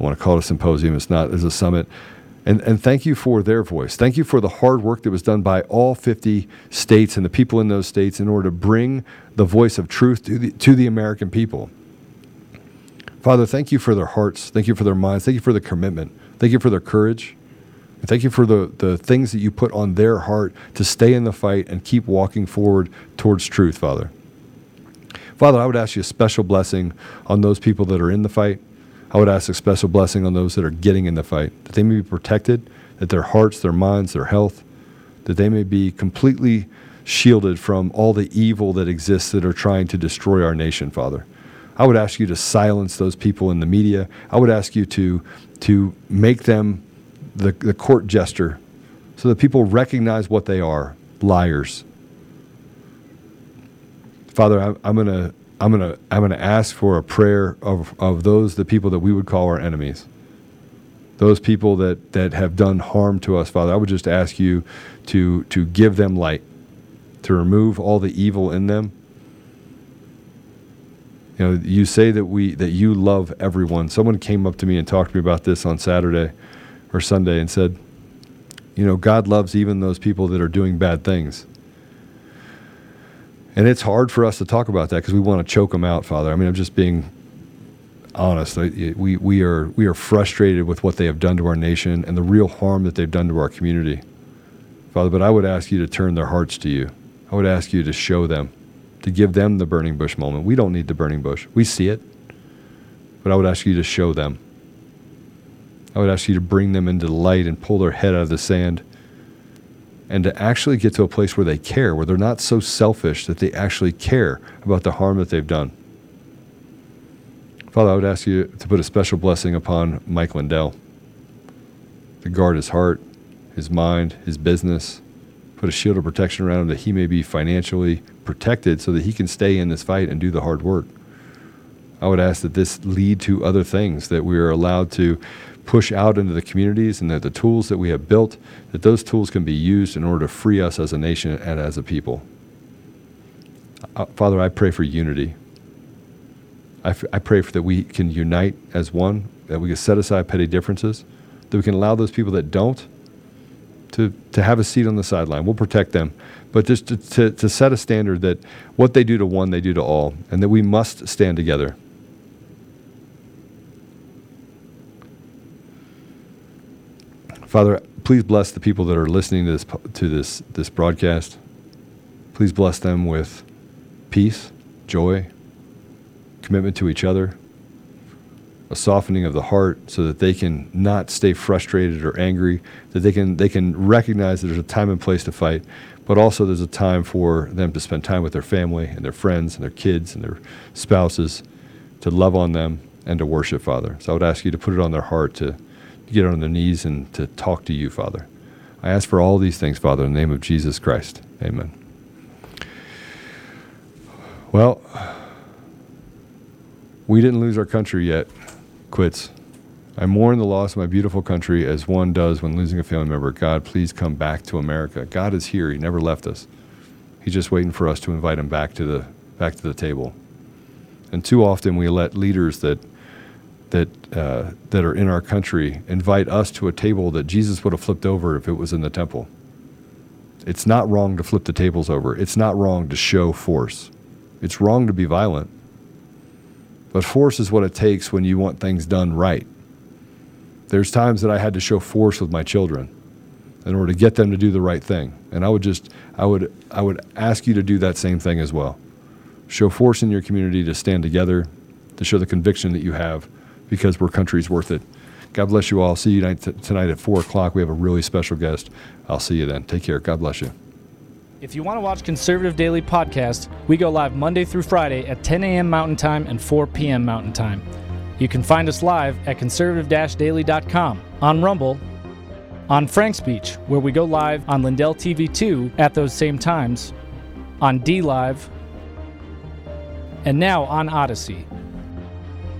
[SPEAKER 4] I want to call it a symposium. It's not. It's a summit. And, and thank you for their voice. Thank you for the hard work that was done by all 50 states and the people in those states in order to bring the voice of truth to the, to the American people. Father, thank you for their hearts. Thank you for their minds. Thank you for the commitment. Thank you for their courage. And thank you for the, the things that you put on their heart to stay in the fight and keep walking forward towards truth, Father. Father, I would ask you a special blessing on those people that are in the fight. I would ask a special blessing on those that are getting in the fight, that they may be protected, that their hearts, their minds, their health, that they may be completely shielded from all the evil that exists that are trying to destroy our nation, Father. I would ask you to silence those people in the media. I would ask you to, to make them the, the court jester so that people recognize what they are liars. Father, I'm, I'm going to I'm gonna I'm gonna ask for a prayer of, of those the people that we would call our enemies. Those people that, that have done harm to us, Father. I would just ask you to to give them light, to remove all the evil in them. You know, you say that we that you love everyone. Someone came up to me and talked to me about this on Saturday or Sunday and said, you know, God loves even those people that are doing bad things. And it's hard for us to talk about that because we want to choke them out, Father. I mean, I'm just being honest. We, we, are, we are frustrated with what they have done to our nation and the real harm that they've done to our community. Father, but I would ask you to turn their hearts to you. I would ask you to show them, to give them the burning bush moment. We don't need the burning bush, we see it. But I would ask you to show them. I would ask you to bring them into the light and pull their head out of the sand and to actually get to a place where they care, where they're not so selfish that they actually care about the harm that they've done. Father, I would ask you to put a special blessing upon Mike Lindell, to guard his heart, his mind, his business, put a shield of protection around him that he may be financially protected so that he can stay in this fight and do the hard work. I would ask that this lead to other things, that we are allowed to push out into the communities and that the tools that we have built, that those tools can be used in order to free us as a nation and as a people. Uh, Father, I pray for unity. I, f- I pray for that we can unite as one, that we can set aside petty differences, that we can allow those people that don't to, to have a seat on the sideline. We'll protect them. But just to, to, to set a standard that what they do to one, they do to all, and that we must stand together. Father, please bless the people that are listening to this, to this, this broadcast. Please bless them with peace, joy, commitment to each other, a softening of the heart so that they can not stay frustrated or angry, that they can, they can recognize that there's a time and place to fight, but also there's a time for them to spend time with their family and their friends and their kids and their spouses, to love on them and to worship, Father. So I would ask you to put it on their heart to, get on their knees and to talk to you, Father. I ask for all these things, Father, in the name of Jesus Christ. Amen. Well, we didn't lose our country yet. Quits. I mourn the loss of my beautiful country as one does when losing a family member. God, please come back to America. God is here. He never left us. He's just waiting for us to invite him back to the back to the table. And too often we let leaders that that uh, that are in our country invite us to a table that Jesus would have flipped over if it was in the temple. It's not wrong to flip the tables over. It's not wrong to show force. It's wrong to be violent. But force is what it takes when you want things done right. There's times that I had to show force with my children in order to get them to do the right thing. And I would just I would I would ask you to do that same thing as well. Show force in your community to stand together, to show the conviction that you have because we're country's worth it. God bless you all. See you tonight, at 4 o'clock. We have a really special guest. I'll see you then. Take care. God bless you.
[SPEAKER 1] If you want to watch Conservative Daily Podcast, we go live Monday through Friday at 10 a.m. Mountain Time and 4 p.m. Mountain Time. You can find us live at conservative-daily.com, on Rumble, on Frank's Speech, where we go live on Lindell TV 2 at those same times, on D Live, and now on Odysee.